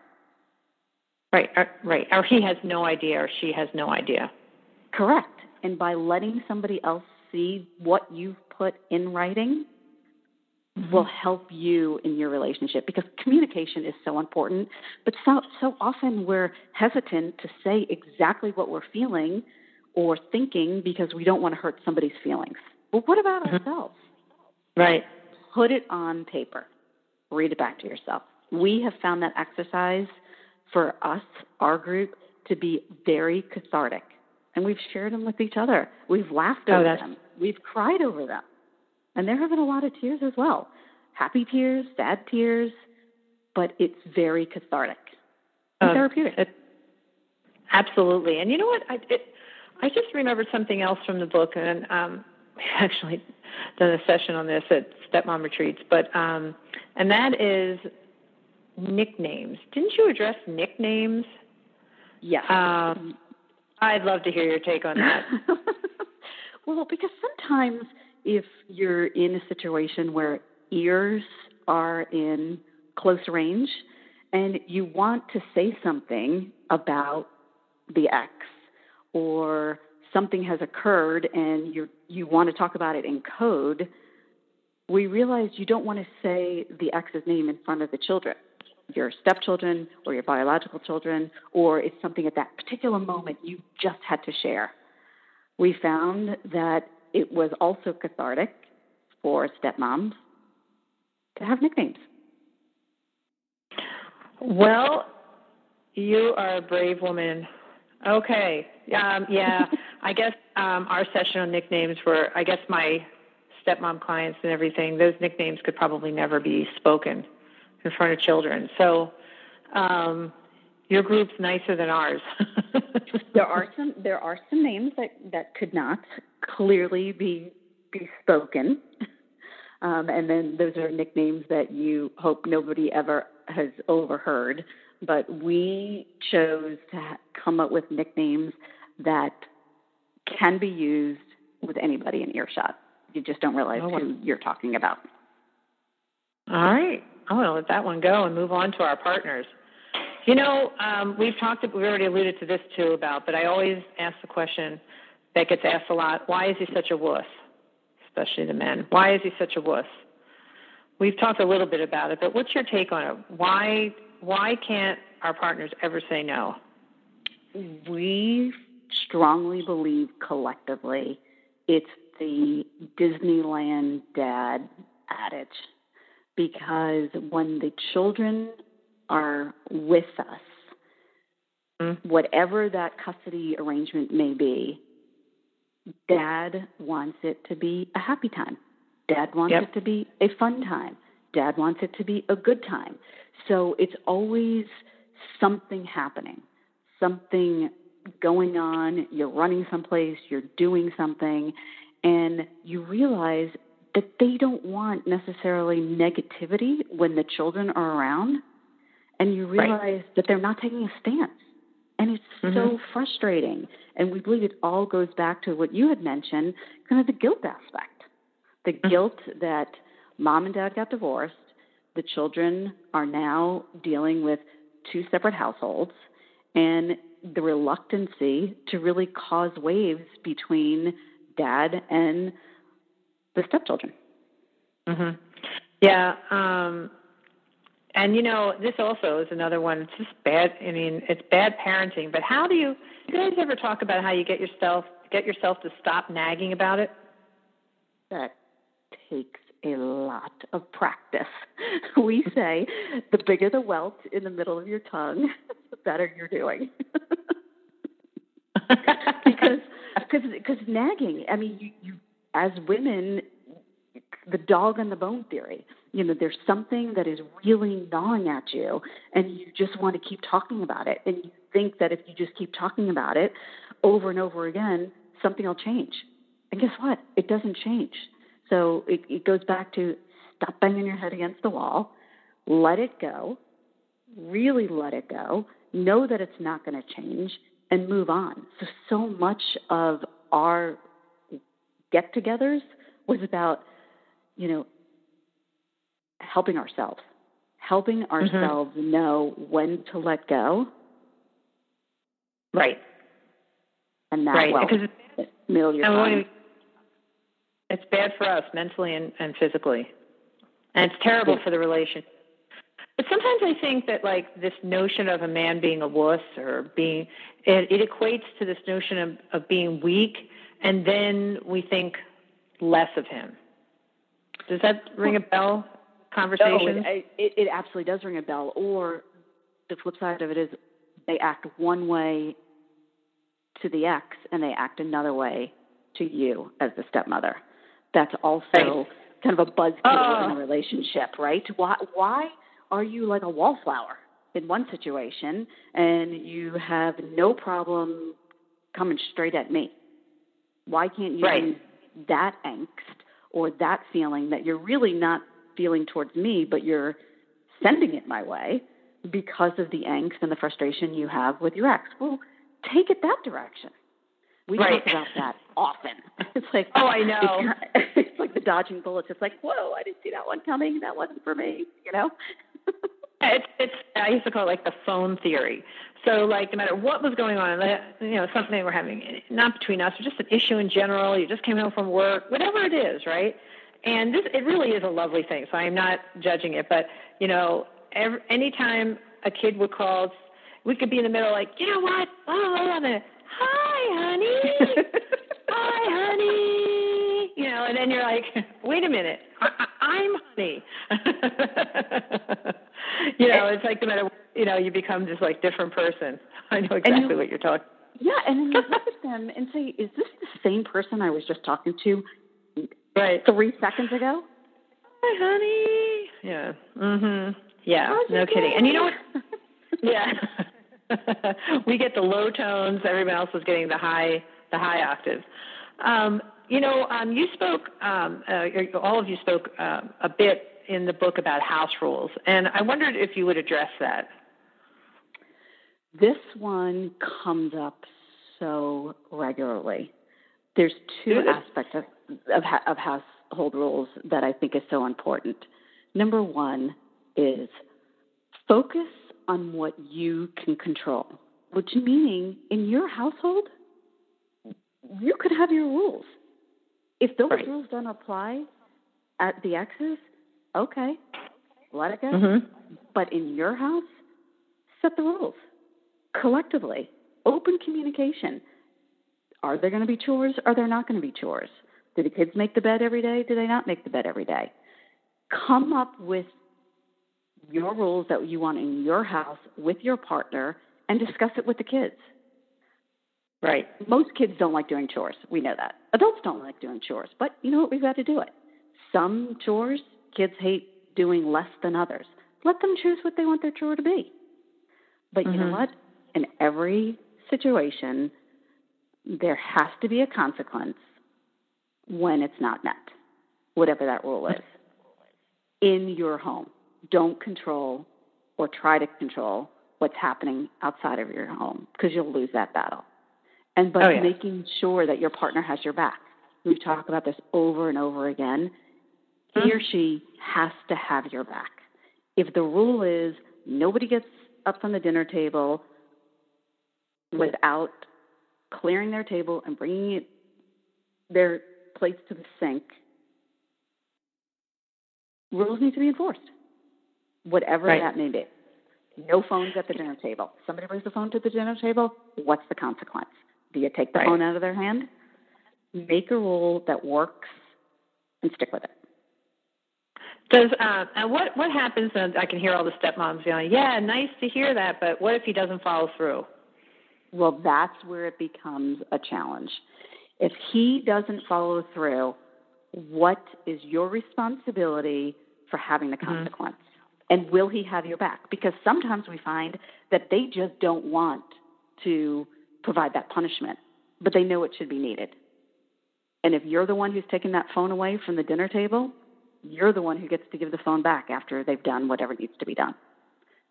Right, uh, right. Or he has no idea or she has no idea. Correct. And by letting somebody else see what you've put in writing mm-hmm. will help you in your relationship because communication is so important. But so, so often we're hesitant to say exactly what we're feeling or thinking because we don't want to hurt somebody's feelings. Well, what about mm-hmm. ourselves? Right. Put it on paper. Read it back to yourself. We have found that exercise for us, our group, to be very cathartic. And we've shared them with each other. We've laughed oh, over oh, them. We've cried over them. And there have been a lot of tears as well happy tears, sad tears, but it's very cathartic and uh, therapeutic. It, absolutely. And you know what? I, it, I just remembered something else from the book, and um, actually done a session on this at stepmom retreats, but um, and that is nicknames. Didn't you address nicknames? Yes. Um, I'd love to hear your take on that. well, because sometimes if you're in a situation where ears are in close range and you want to say something about the ex or something has occurred and you you want to talk about it in code, we realize you don't want to say the ex's name in front of the children your stepchildren or your biological children, or it's something at that particular moment you just had to share. We found that it was also cathartic for stepmoms to have nicknames. Well, you are a brave woman. Okay. Um, yeah, I guess um, our session on nicknames were, I guess my stepmom clients and everything, those nicknames could probably never be spoken in front of children. So um, your group's nicer than ours. there are some there are some names that, that could not clearly be be spoken. Um, and then those are nicknames that you hope nobody ever has overheard. But we chose to come up with nicknames that can be used with anybody in earshot. You just don't realize oh, who you're talking about. All right. I'm going to let that one go and move on to our partners. You know, um, we've talked, we've already alluded to this too about, but I always ask the question that gets asked a lot why is he such a wuss? Especially the men. Why is he such a wuss? We've talked a little bit about it, but what's your take on it? Why, why can't our partners ever say no? We strongly believe collectively it's the Disneyland dad adage because when the children are with us, mm-hmm. whatever that custody arrangement may be, dad wants it to be a happy time. Dad wants yep. it to be a fun time. Dad wants it to be a good time. So it's always something happening, something going on. You're running someplace, you're doing something, and you realize that they don't want necessarily negativity when the children are around and you realize right. that they're not taking a stance and it's mm-hmm. so frustrating and we believe it all goes back to what you had mentioned kind of the guilt aspect the mm-hmm. guilt that mom and dad got divorced the children are now dealing with two separate households and the reluctancy to really cause waves between dad and the stepchildren. Mhm. Yeah. Um, and you know, this also is another one. It's just bad. I mean, it's bad parenting. But how do you? You guys ever talk about how you get yourself get yourself to stop nagging about it? That takes a lot of practice. We say the bigger the welt in the middle of your tongue, the better you're doing. because because because nagging. I mean, you, you as women, the dog on the bone theory. You know, there's something that is really gnawing at you, and you just want to keep talking about it. And you think that if you just keep talking about it over and over again, something will change. And guess what? It doesn't change. So it, it goes back to stop banging your head against the wall, let it go, really let it go, know that it's not going to change, and move on. So, so much of our get togethers was about, you know, helping ourselves, helping mm-hmm. ourselves mm-hmm. know when to let go Right. And that right. well, because it's, middle your time. It's bad for us mentally and, and physically. And it's terrible for the relationship. But sometimes I think that like this notion of a man being a wuss or being it, it equates to this notion of, of being weak and then we think less of him. Does that ring a bell? Conversation? No, it, it, it absolutely does ring a bell. Or the flip side of it is they act one way to the ex and they act another way to you as the stepmother. That's also Right. kind of a buzzkill Oh. in a relationship, right? Why why are you like a wallflower in one situation and you have no problem coming straight at me? Why can't you Right. use that angst or that feeling that you're really not feeling towards me, but you're sending it my way because of the angst and the frustration you have with your ex? Well, take it that direction. We Right. talk about that often. It's like Oh, I know. It's, it's like the dodging bullets. It's like, whoa, I didn't see that one coming. That wasn't for me. You know. It's it's I used to call it like the phone theory. So like no matter what was going on, you know, something we're having not between us, or just an issue in general. You just came home from work, whatever it is, right? And this it really is a lovely thing. So I'm not judging it, but you know, every, anytime a kid would call, we could be in the middle, like, you know what? Oh, I love it. Hi, honey. Hi, honey. You know, and then you're like, wait a minute, I, I, I'm honey. you know, it's like no matter, you know, you become just like different person. I know exactly you- what you're talking. Yeah, and then you look at them and say, "Is this the same person I was just talking to Right. three seconds ago?" Hi, honey. Yeah. Mhm. Yeah. How's no kidding. And you know what? Yeah. we get the low tones. Everyone else is getting the high, the high octaves. Um, you know, um, you spoke, um, uh, all of you spoke um, a bit in the book about house rules, and I wondered if you would address that. This one comes up so regularly. There's two aspects of of, of household rules that I think is so important. Number one is focus on what you can control, which meaning in your household, you could have your rules. If those Right. rules don't apply at the exes, okay, let it go. Mm-hmm. But in your house, set the rules collectively. Open communication. Are there going to be chores? Are there not going to be chores? Do the kids make the bed every day? Do they not make the bed every day? Come up with your rules that you want in your house with your partner and discuss it with the kids. Right. Most kids don't like doing chores. We know that. Adults don't like doing chores, but you know what? We've got to do it. Some chores kids hate doing less than others. Let them choose what they want their chore to be. But you know Mhm. what? In every situation, there has to be a consequence when it's not met, whatever that rule is. In your home, don't control or try to control what's happening outside of your home because you'll lose that battle. And but Oh, yeah. making sure that your partner has your back. We talk about this over and over again. He Mhm. or she has to have your back. If the rule is nobody gets up from the dinner table without clearing their table and bringing it, their plates to the sink, rules need to be enforced, whatever Right. that may be. No phones at the dinner table. Somebody brings the phone to the dinner table. What's the consequence? Do you take the Right. phone out of their hand? Make a rule that works and stick with it. Does uh, and what what happens? And I can hear all the stepmoms yelling, "Yeah, nice to hear that," but what if he doesn't follow through? Well, that's where it becomes a challenge. If he doesn't follow through, what is your responsibility for having the Mhm. consequence? And will he have your back? Because sometimes we find that they just don't want to provide that punishment, but they know it should be needed. And if you're the one who's taking that phone away from the dinner table, you're the one who gets to give the phone back after they've done whatever needs to be done.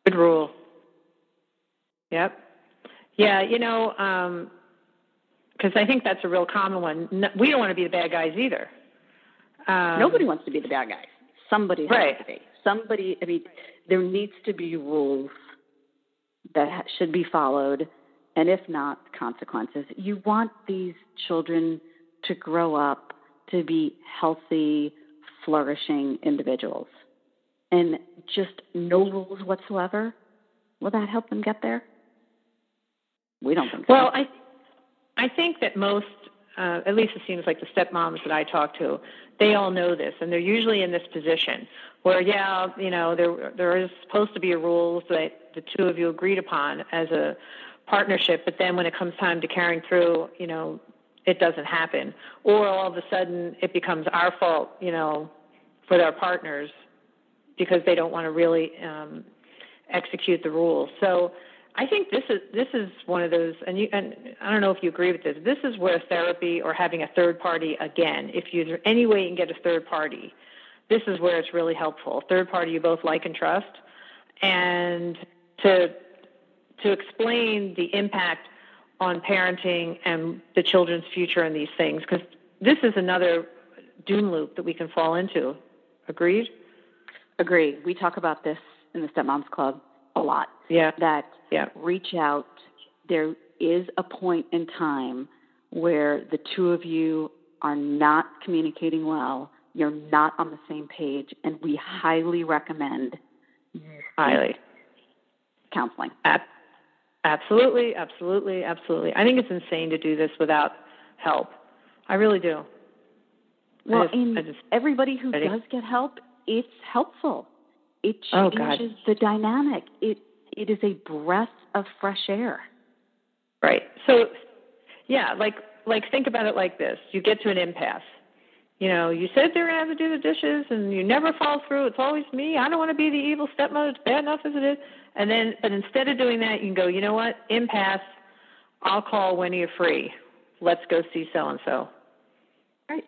Good rule. Yep. Yeah, you know, because I think that's a real common one. No, we don't want to be the bad guys either. Um, Nobody wants to be the bad guys. Somebody has Right. to be. Somebody, I mean, there needs to be rules that should be followed, and if not, consequences. You want these children to grow up to be healthy, flourishing individuals. And just no rules whatsoever, will that help them get there? We don't think so. Well, I, I think that most, uh, at least it seems like the stepmoms that I talk to, they all know this, and they're usually in this position where, yeah, you know, there there is supposed to be a rules that the two of you agreed upon as a partnership, but then when it comes time to carrying through, you know, it doesn't happen, or all of a sudden it becomes our fault, you know, for their partners because they don't want to really um, execute the rules. So I think this is this is one of those, and you and I don't know if you agree with this. This is where therapy or having a third party again, if you any way you can get a third party, this is where it's really helpful. Third party you both like and trust, and to to explain the impact on parenting and the children's future and these things, because this is another doom loop that we can fall into. Agreed? Agreed. We talk about this in the Stepmoms Club a lot. Yeah. That yeah. reach out. There is a point in time where the two of you are not communicating well, you're not on the same page, and we highly recommend highly counseling. absolutely, absolutely, absolutely. I think it's insane to do this without help. I really do. Well, just, and just, everybody who does get help, it's helpful. It oh, changes oh, the dynamic. It it is a breath of fresh air. Right. So, yeah, like like think about it like this: you get to an impasse. You know, you said they're going to have to do the dishes, and you never follow through. It's always me. I don't want to be the evil stepmother. It's bad enough as it is. And then, but instead of doing that, you can go. You know what? Impasse. I'll call when you're free. Let's go see so and so. Right.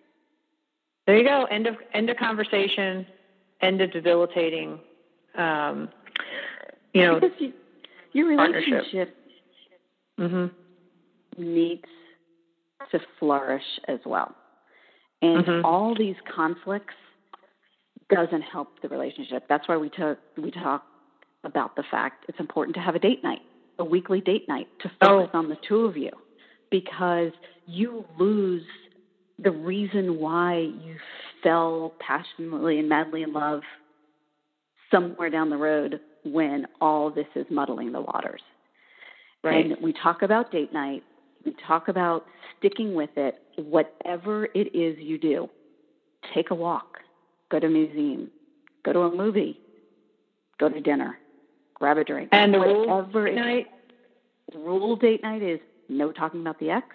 There you go. End of end of conversation. End of debilitating. Um, you know, because you, your relationship mm-hmm. needs to flourish as well, and mm-hmm. all these conflicts doesn't help the relationship. That's why we talk we talk about the fact it's important to have a date night, a weekly date night, to focus oh. on the two of you, because you lose the reason why you fell passionately and madly in love somewhere down the road when all this is muddling the waters. Right. And we talk about date night, we talk about sticking with it, whatever it is you do. Take a walk, go to a museum, go to a movie, go to dinner, grab a drink. And the rule date night? Rule date night is no talking about the ex,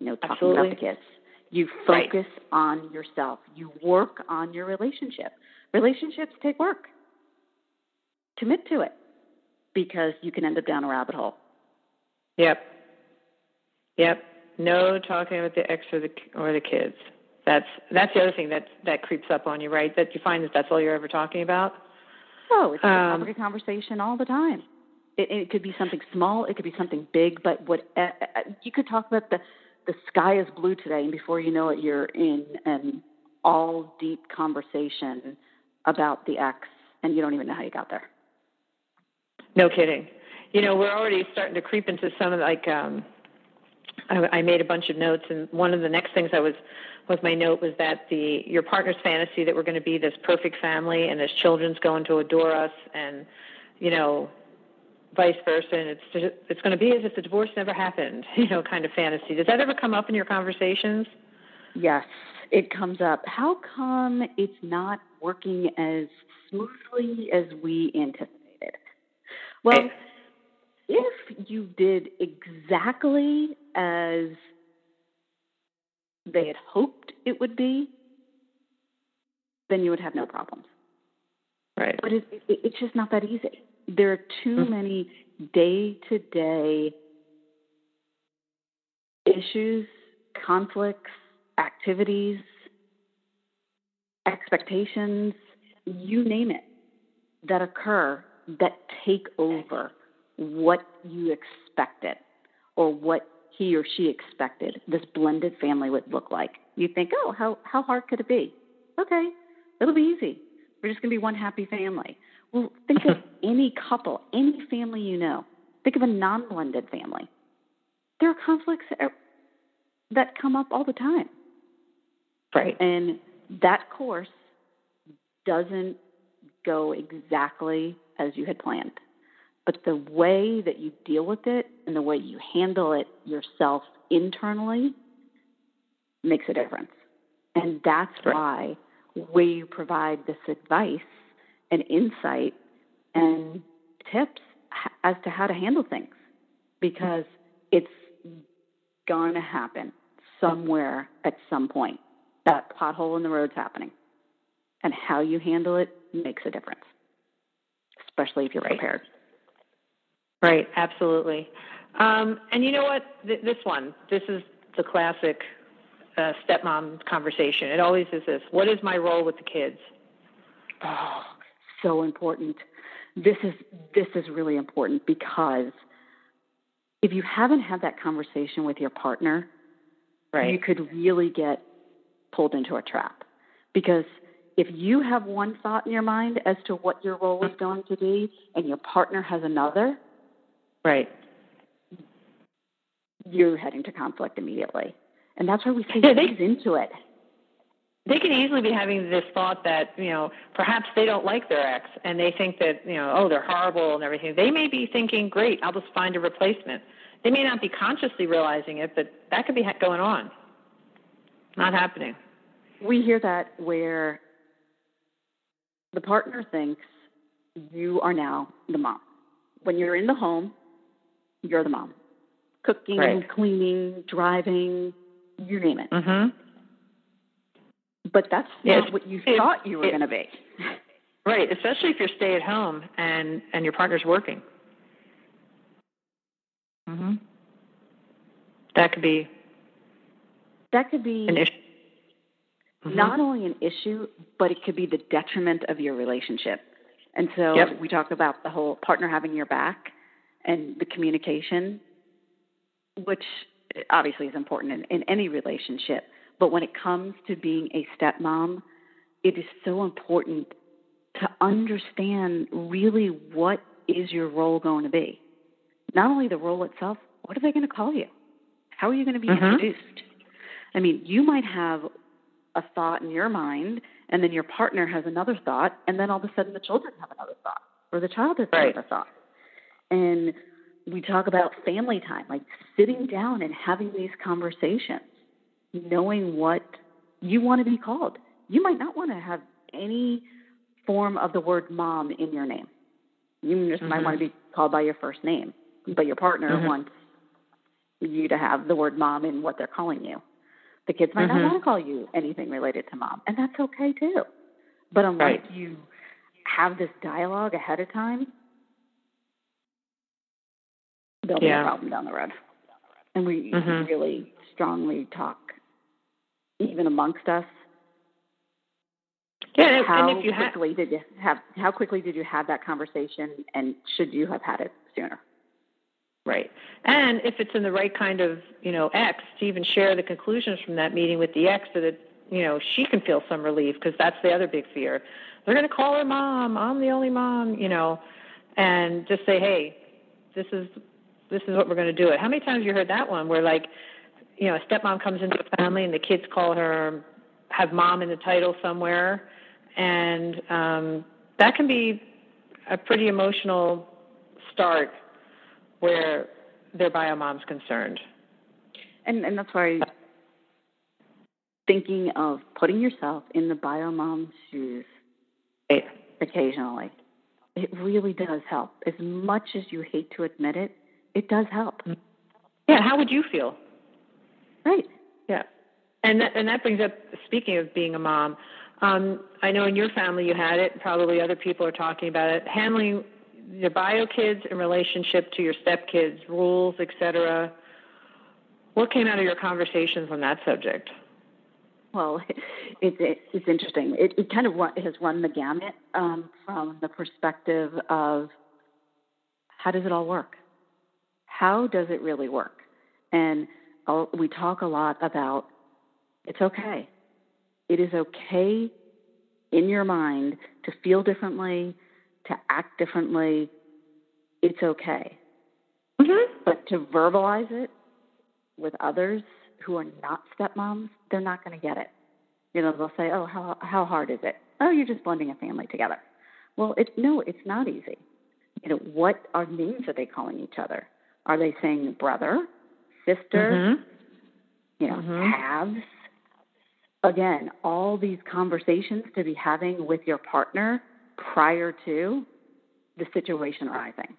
no talking Absolutely. about the kids. You focus right. on yourself. You work on your relationship. Relationships take work commit to it because you can end up down a rabbit hole. Yep. Yep. No talking about the ex or the or the kids. That's that's the other thing that that creeps up on you, right? That you find that that's all you're ever talking about. Oh, it's um, a conversation all the time. It, it could be something small, it could be something big, but what uh, you could talk about the the sky is blue today, and before you know it, you're in an all deep conversation about the ex, and you don't even know how you got there. No kidding. You know, we're already starting to creep into some of like um I, I made a bunch of notes and one of the next things I was was my note was that the your partner's fantasy that we're going to be this perfect family and this children's going to adore us and you know vice versa and it's just, it's going to be as if the divorce never happened you know kind of fantasy. Does that ever come up in your conversations? Yes it comes up. How come it's not working as smoothly as we anticipated well, if you did exactly as they had hoped it would be, then you would have no problems. Right. But it, it, it's just not that easy. There are too mm-hmm. many day to day issues, conflicts, activities, expectations, you name it, that occur that take over what you expected or what he or she expected this blended family would look like. You think, oh, how, how hard could it be? Okay, it'll be easy. We're just going to be one happy family. Well, think of any couple, any family you know. Think of a non blended family. there are conflicts that come up all the time. Right. And that course doesn't go exactly as you had planned. But the way that you deal with it and the way you handle it yourself internally makes a difference. And that's right. why we provide this advice and insight and tips as to how to handle things because it's going to happen somewhere at some point. That pothole in the road's happening. And how you handle it makes a difference, especially if you're right. prepared. Right, absolutely. Um, and you know what? Th- this one, this is the classic uh, stepmom conversation. It always is this What is my role with the kids? Oh, so important. This is this is really important because if you haven't had that conversation with your partner, right. you could really get pulled into a trap. Because if you have one thought in your mind as to what your role is going to be and your partner has another, right. You're heading to conflict immediately. And that's why we say yeah, they, into it. They could easily be having this thought that, you know, perhaps they don't like their ex and they think that, you know, oh, they're horrible and everything. They may be thinking, great, I'll just find a replacement. They may not be consciously realizing it, but that could be going on. Not happening. We hear that where the partner thinks you are now the mom. When you're in the home, you're the mom. Cooking, right. cleaning, driving, you name it. Mm-hmm. But that's not what you thought you were going to be. Right, especially if you're stay at home and and your partner's working. Mm-hmm. That could be that could be an issue. Mm-hmm. Not only an issue, but it could be the detriment of your relationship. And so yep. we talk about the whole partner having your back and the communication, which obviously is important in, in any relationship. But when it comes to being a stepmom, it is so important to understand really what is your role going to be. Not only the role itself, what are they going to call you? How are you going to be mm-hmm. introduced? I mean, you might have a thought in your mind, and then your partner has another thought, and then all of a sudden the children have another thought, or the child has right. another thought. And we talk about family time, like sitting down and having these conversations, knowing what you want to be called. You might not want to have any form of the word mom in your name. You just mm-hmm. might want to be called by your first name, but your partner mm-hmm. wants you to have the word mom in what they're calling you. The kids might mm-hmm. not want to call you anything related to mom, and that's okay too. But unless right. you have this dialogue ahead of time, there'll yeah. be a problem down the road. And we mm-hmm. really strongly talk, even amongst us. Yeah, how and if you quickly ha- did you have? How quickly did you have that conversation? And should you have had it sooner? Right. And if it's in the right kind of, you know, ex, to even share the conclusions from that meeting with the ex so that, you know, she can feel some relief because that's the other big fear. They're going to call her mom. I'm the only mom, you know, and just say, hey, this is this is what we're going to do it. How many times have you heard that one where like, you know, a stepmom comes into a family and the kids call her have mom in the title somewhere, and um, that can be a pretty emotional start where their bio mom's concerned. And and that's why thinking of putting yourself in the bio mom's shoes right. occasionally, it really does help. As much as you hate to admit it, it does help. Yeah, how would you feel? Right. Yeah. And that, and that brings up, speaking of being a mom, um, I know in your family you had it, probably other people are talking about it, handling your bio kids in relationship to your step kids, rules, etc. What came out of your conversations on that subject? Well, it's it, it's interesting. It, it kind of it has run the gamut um, from the perspective of how does it all work? How does it really work? And I'll, we talk a lot about it's okay. It is okay in your mind to feel differently, to act differently, it's okay. Mm-hmm. But to verbalize it with others who are not stepmoms, they're not going to get it. You know, they'll say, "Oh, how how hard is it? Oh, you're just blending a family together." Well, it's no, it's not easy. You know, what are names are they calling each other? Are they saying brother, sister, mm-hmm. you know, mm-hmm. halves? Again, all these conversations to be having with your partner prior to the situation arising.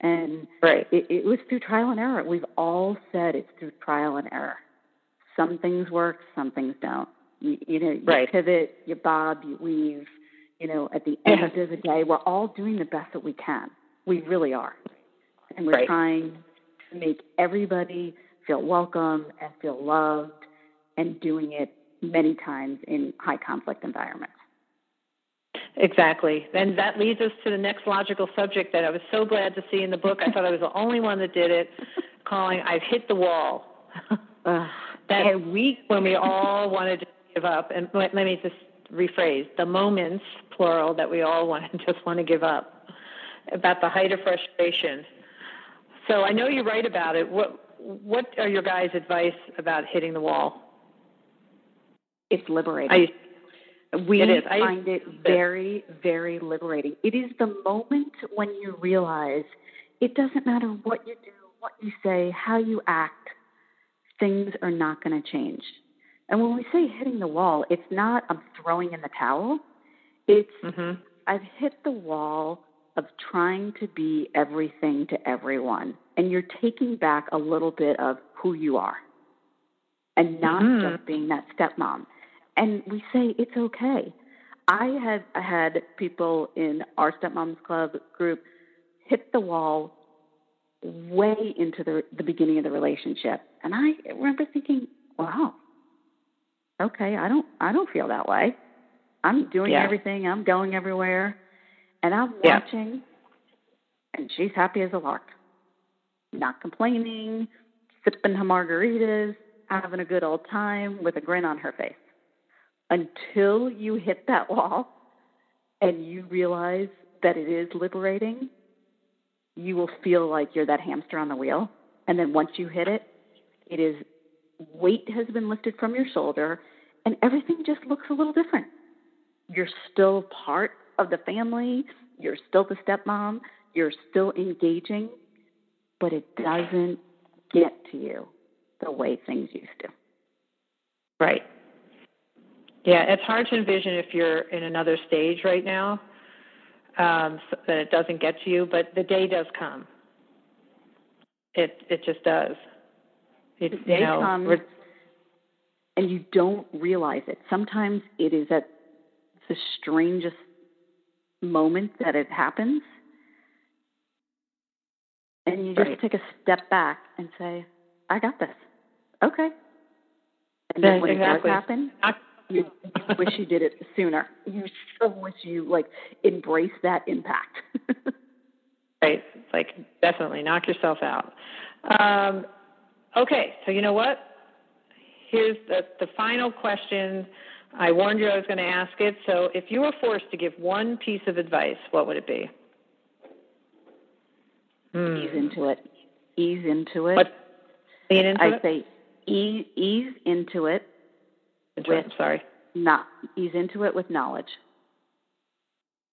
And right. it, it was through trial and error. We've all said it's through trial and error. Some things work, some things don't. You, you know, you right. pivot, you bob, you weave. You know, at the end of the day, we're all doing the best that we can. We really are. And we're right. trying to make everybody feel welcome and feel loved and doing it many times in high conflict environments. Exactly. And that leads us to the next logical subject that I was so glad to see in the book. I thought I was the only one that did it, calling I've hit the wall. uh, that week when we all wanted to give up. And let, let me just rephrase the moments, plural, that we all want just want to give up about the height of frustration. So I know you write about it. What what are your guys' advice about hitting the wall? It's liberating. I, we it is. find it very, very liberating. It is the moment when you realize it doesn't matter what you do, what you say, how you act, things are not going to change. And when we say hitting the wall, it's not I'm throwing in the towel. It's mm-hmm. I've hit the wall of trying to be everything to everyone. And you're taking back a little bit of who you are and not mm-hmm. just being that stepmom. And we say it's okay. I have had people in our stepmoms club group hit the wall way into the the beginning of the relationship. And I remember thinking, wow, okay, I don't I don't feel that way. I'm doing yeah. everything, I'm going everywhere, and I'm yeah. watching and she's happy as a lark. Not complaining, sipping her margaritas, having a good old time with a grin on her face. Until you hit that wall and you realize that it is liberating, you will feel like you're that hamster on the wheel. And then once you hit it, it is weight has been lifted from your shoulder and everything just looks a little different. You're still part of the family, you're still the stepmom, you're still engaging, but it doesn't get to you the way things used to. Right. Yeah, it's hard to envision if you're in another stage right now um, so that it doesn't get to you, but the day does come. It it just does. It, the day you know, comes, and you don't realize it. Sometimes it is at the strangest moment that it happens, and you just right. take a step back and say, "I got this." Okay. And then when exactly. it does happen, you wish you did it sooner. You so wish you like embrace that impact. right. Like definitely knock yourself out. Um, okay. So you know what? Here's the, the final question. I warned you I was going to ask it. So if you were forced to give one piece of advice, what would it be? Hmm. Ease into it. Ease into it. What? Lean into I it? say ease, ease into it with sorry. Not ease into it with knowledge.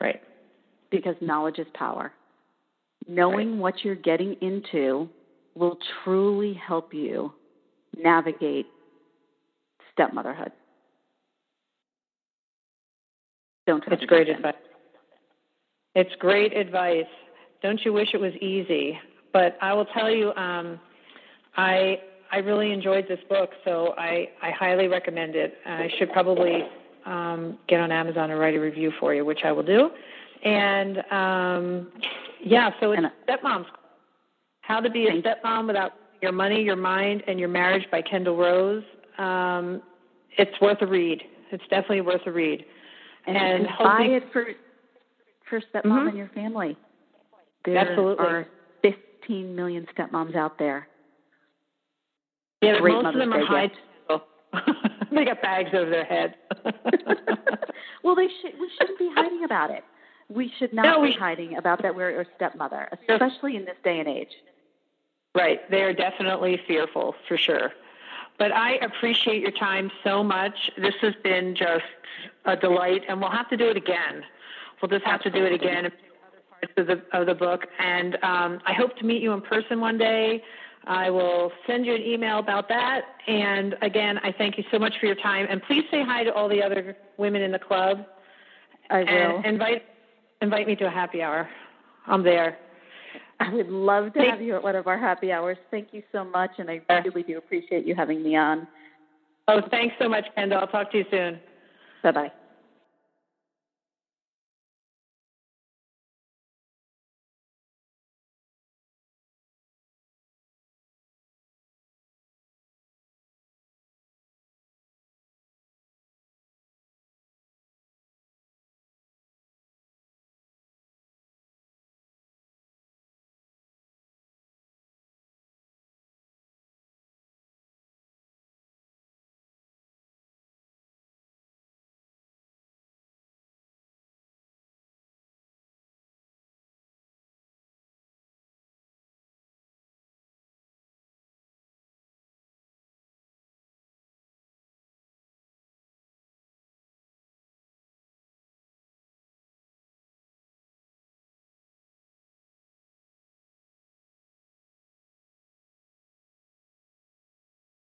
Right. Because knowledge is power. Knowing right. what you're getting into will truly help you navigate stepmotherhood. Don't It's great advice. It's great advice. Don't you wish it was easy? But I will tell you, um, I I really enjoyed this book, so I, I highly recommend it. I should probably um, get on Amazon and write a review for you, which I will do. And um, yeah, so it's Stepmoms. How to be a stepmom without your money, your mind, and your marriage by Kendall Rose. Um, it's worth a read. It's definitely worth a read. And, and buy it for for stepmom mm-hmm. and your family. There Absolutely. are 15 million stepmoms out there. Yeah, most of them are high. they got bags over their head. well, they should. We shouldn't be hiding about it. We should not no, be hiding about that we're a stepmother, especially in this day and age. Right. They are definitely fearful, for sure. But I appreciate your time so much. This has been just a delight, and we'll have to do it again. We'll just have Absolutely. to do it again in other parts of the, of the book. And um, I hope to meet you in person one day. I will send you an email about that. And again, I thank you so much for your time. And please say hi to all the other women in the club. I will. And invite invite me to a happy hour. I'm there. I would love to have you at one of our happy hours. Thank you so much, and I really do appreciate you having me on. Oh, thanks so much, Kendall. I'll talk to you soon. Bye bye.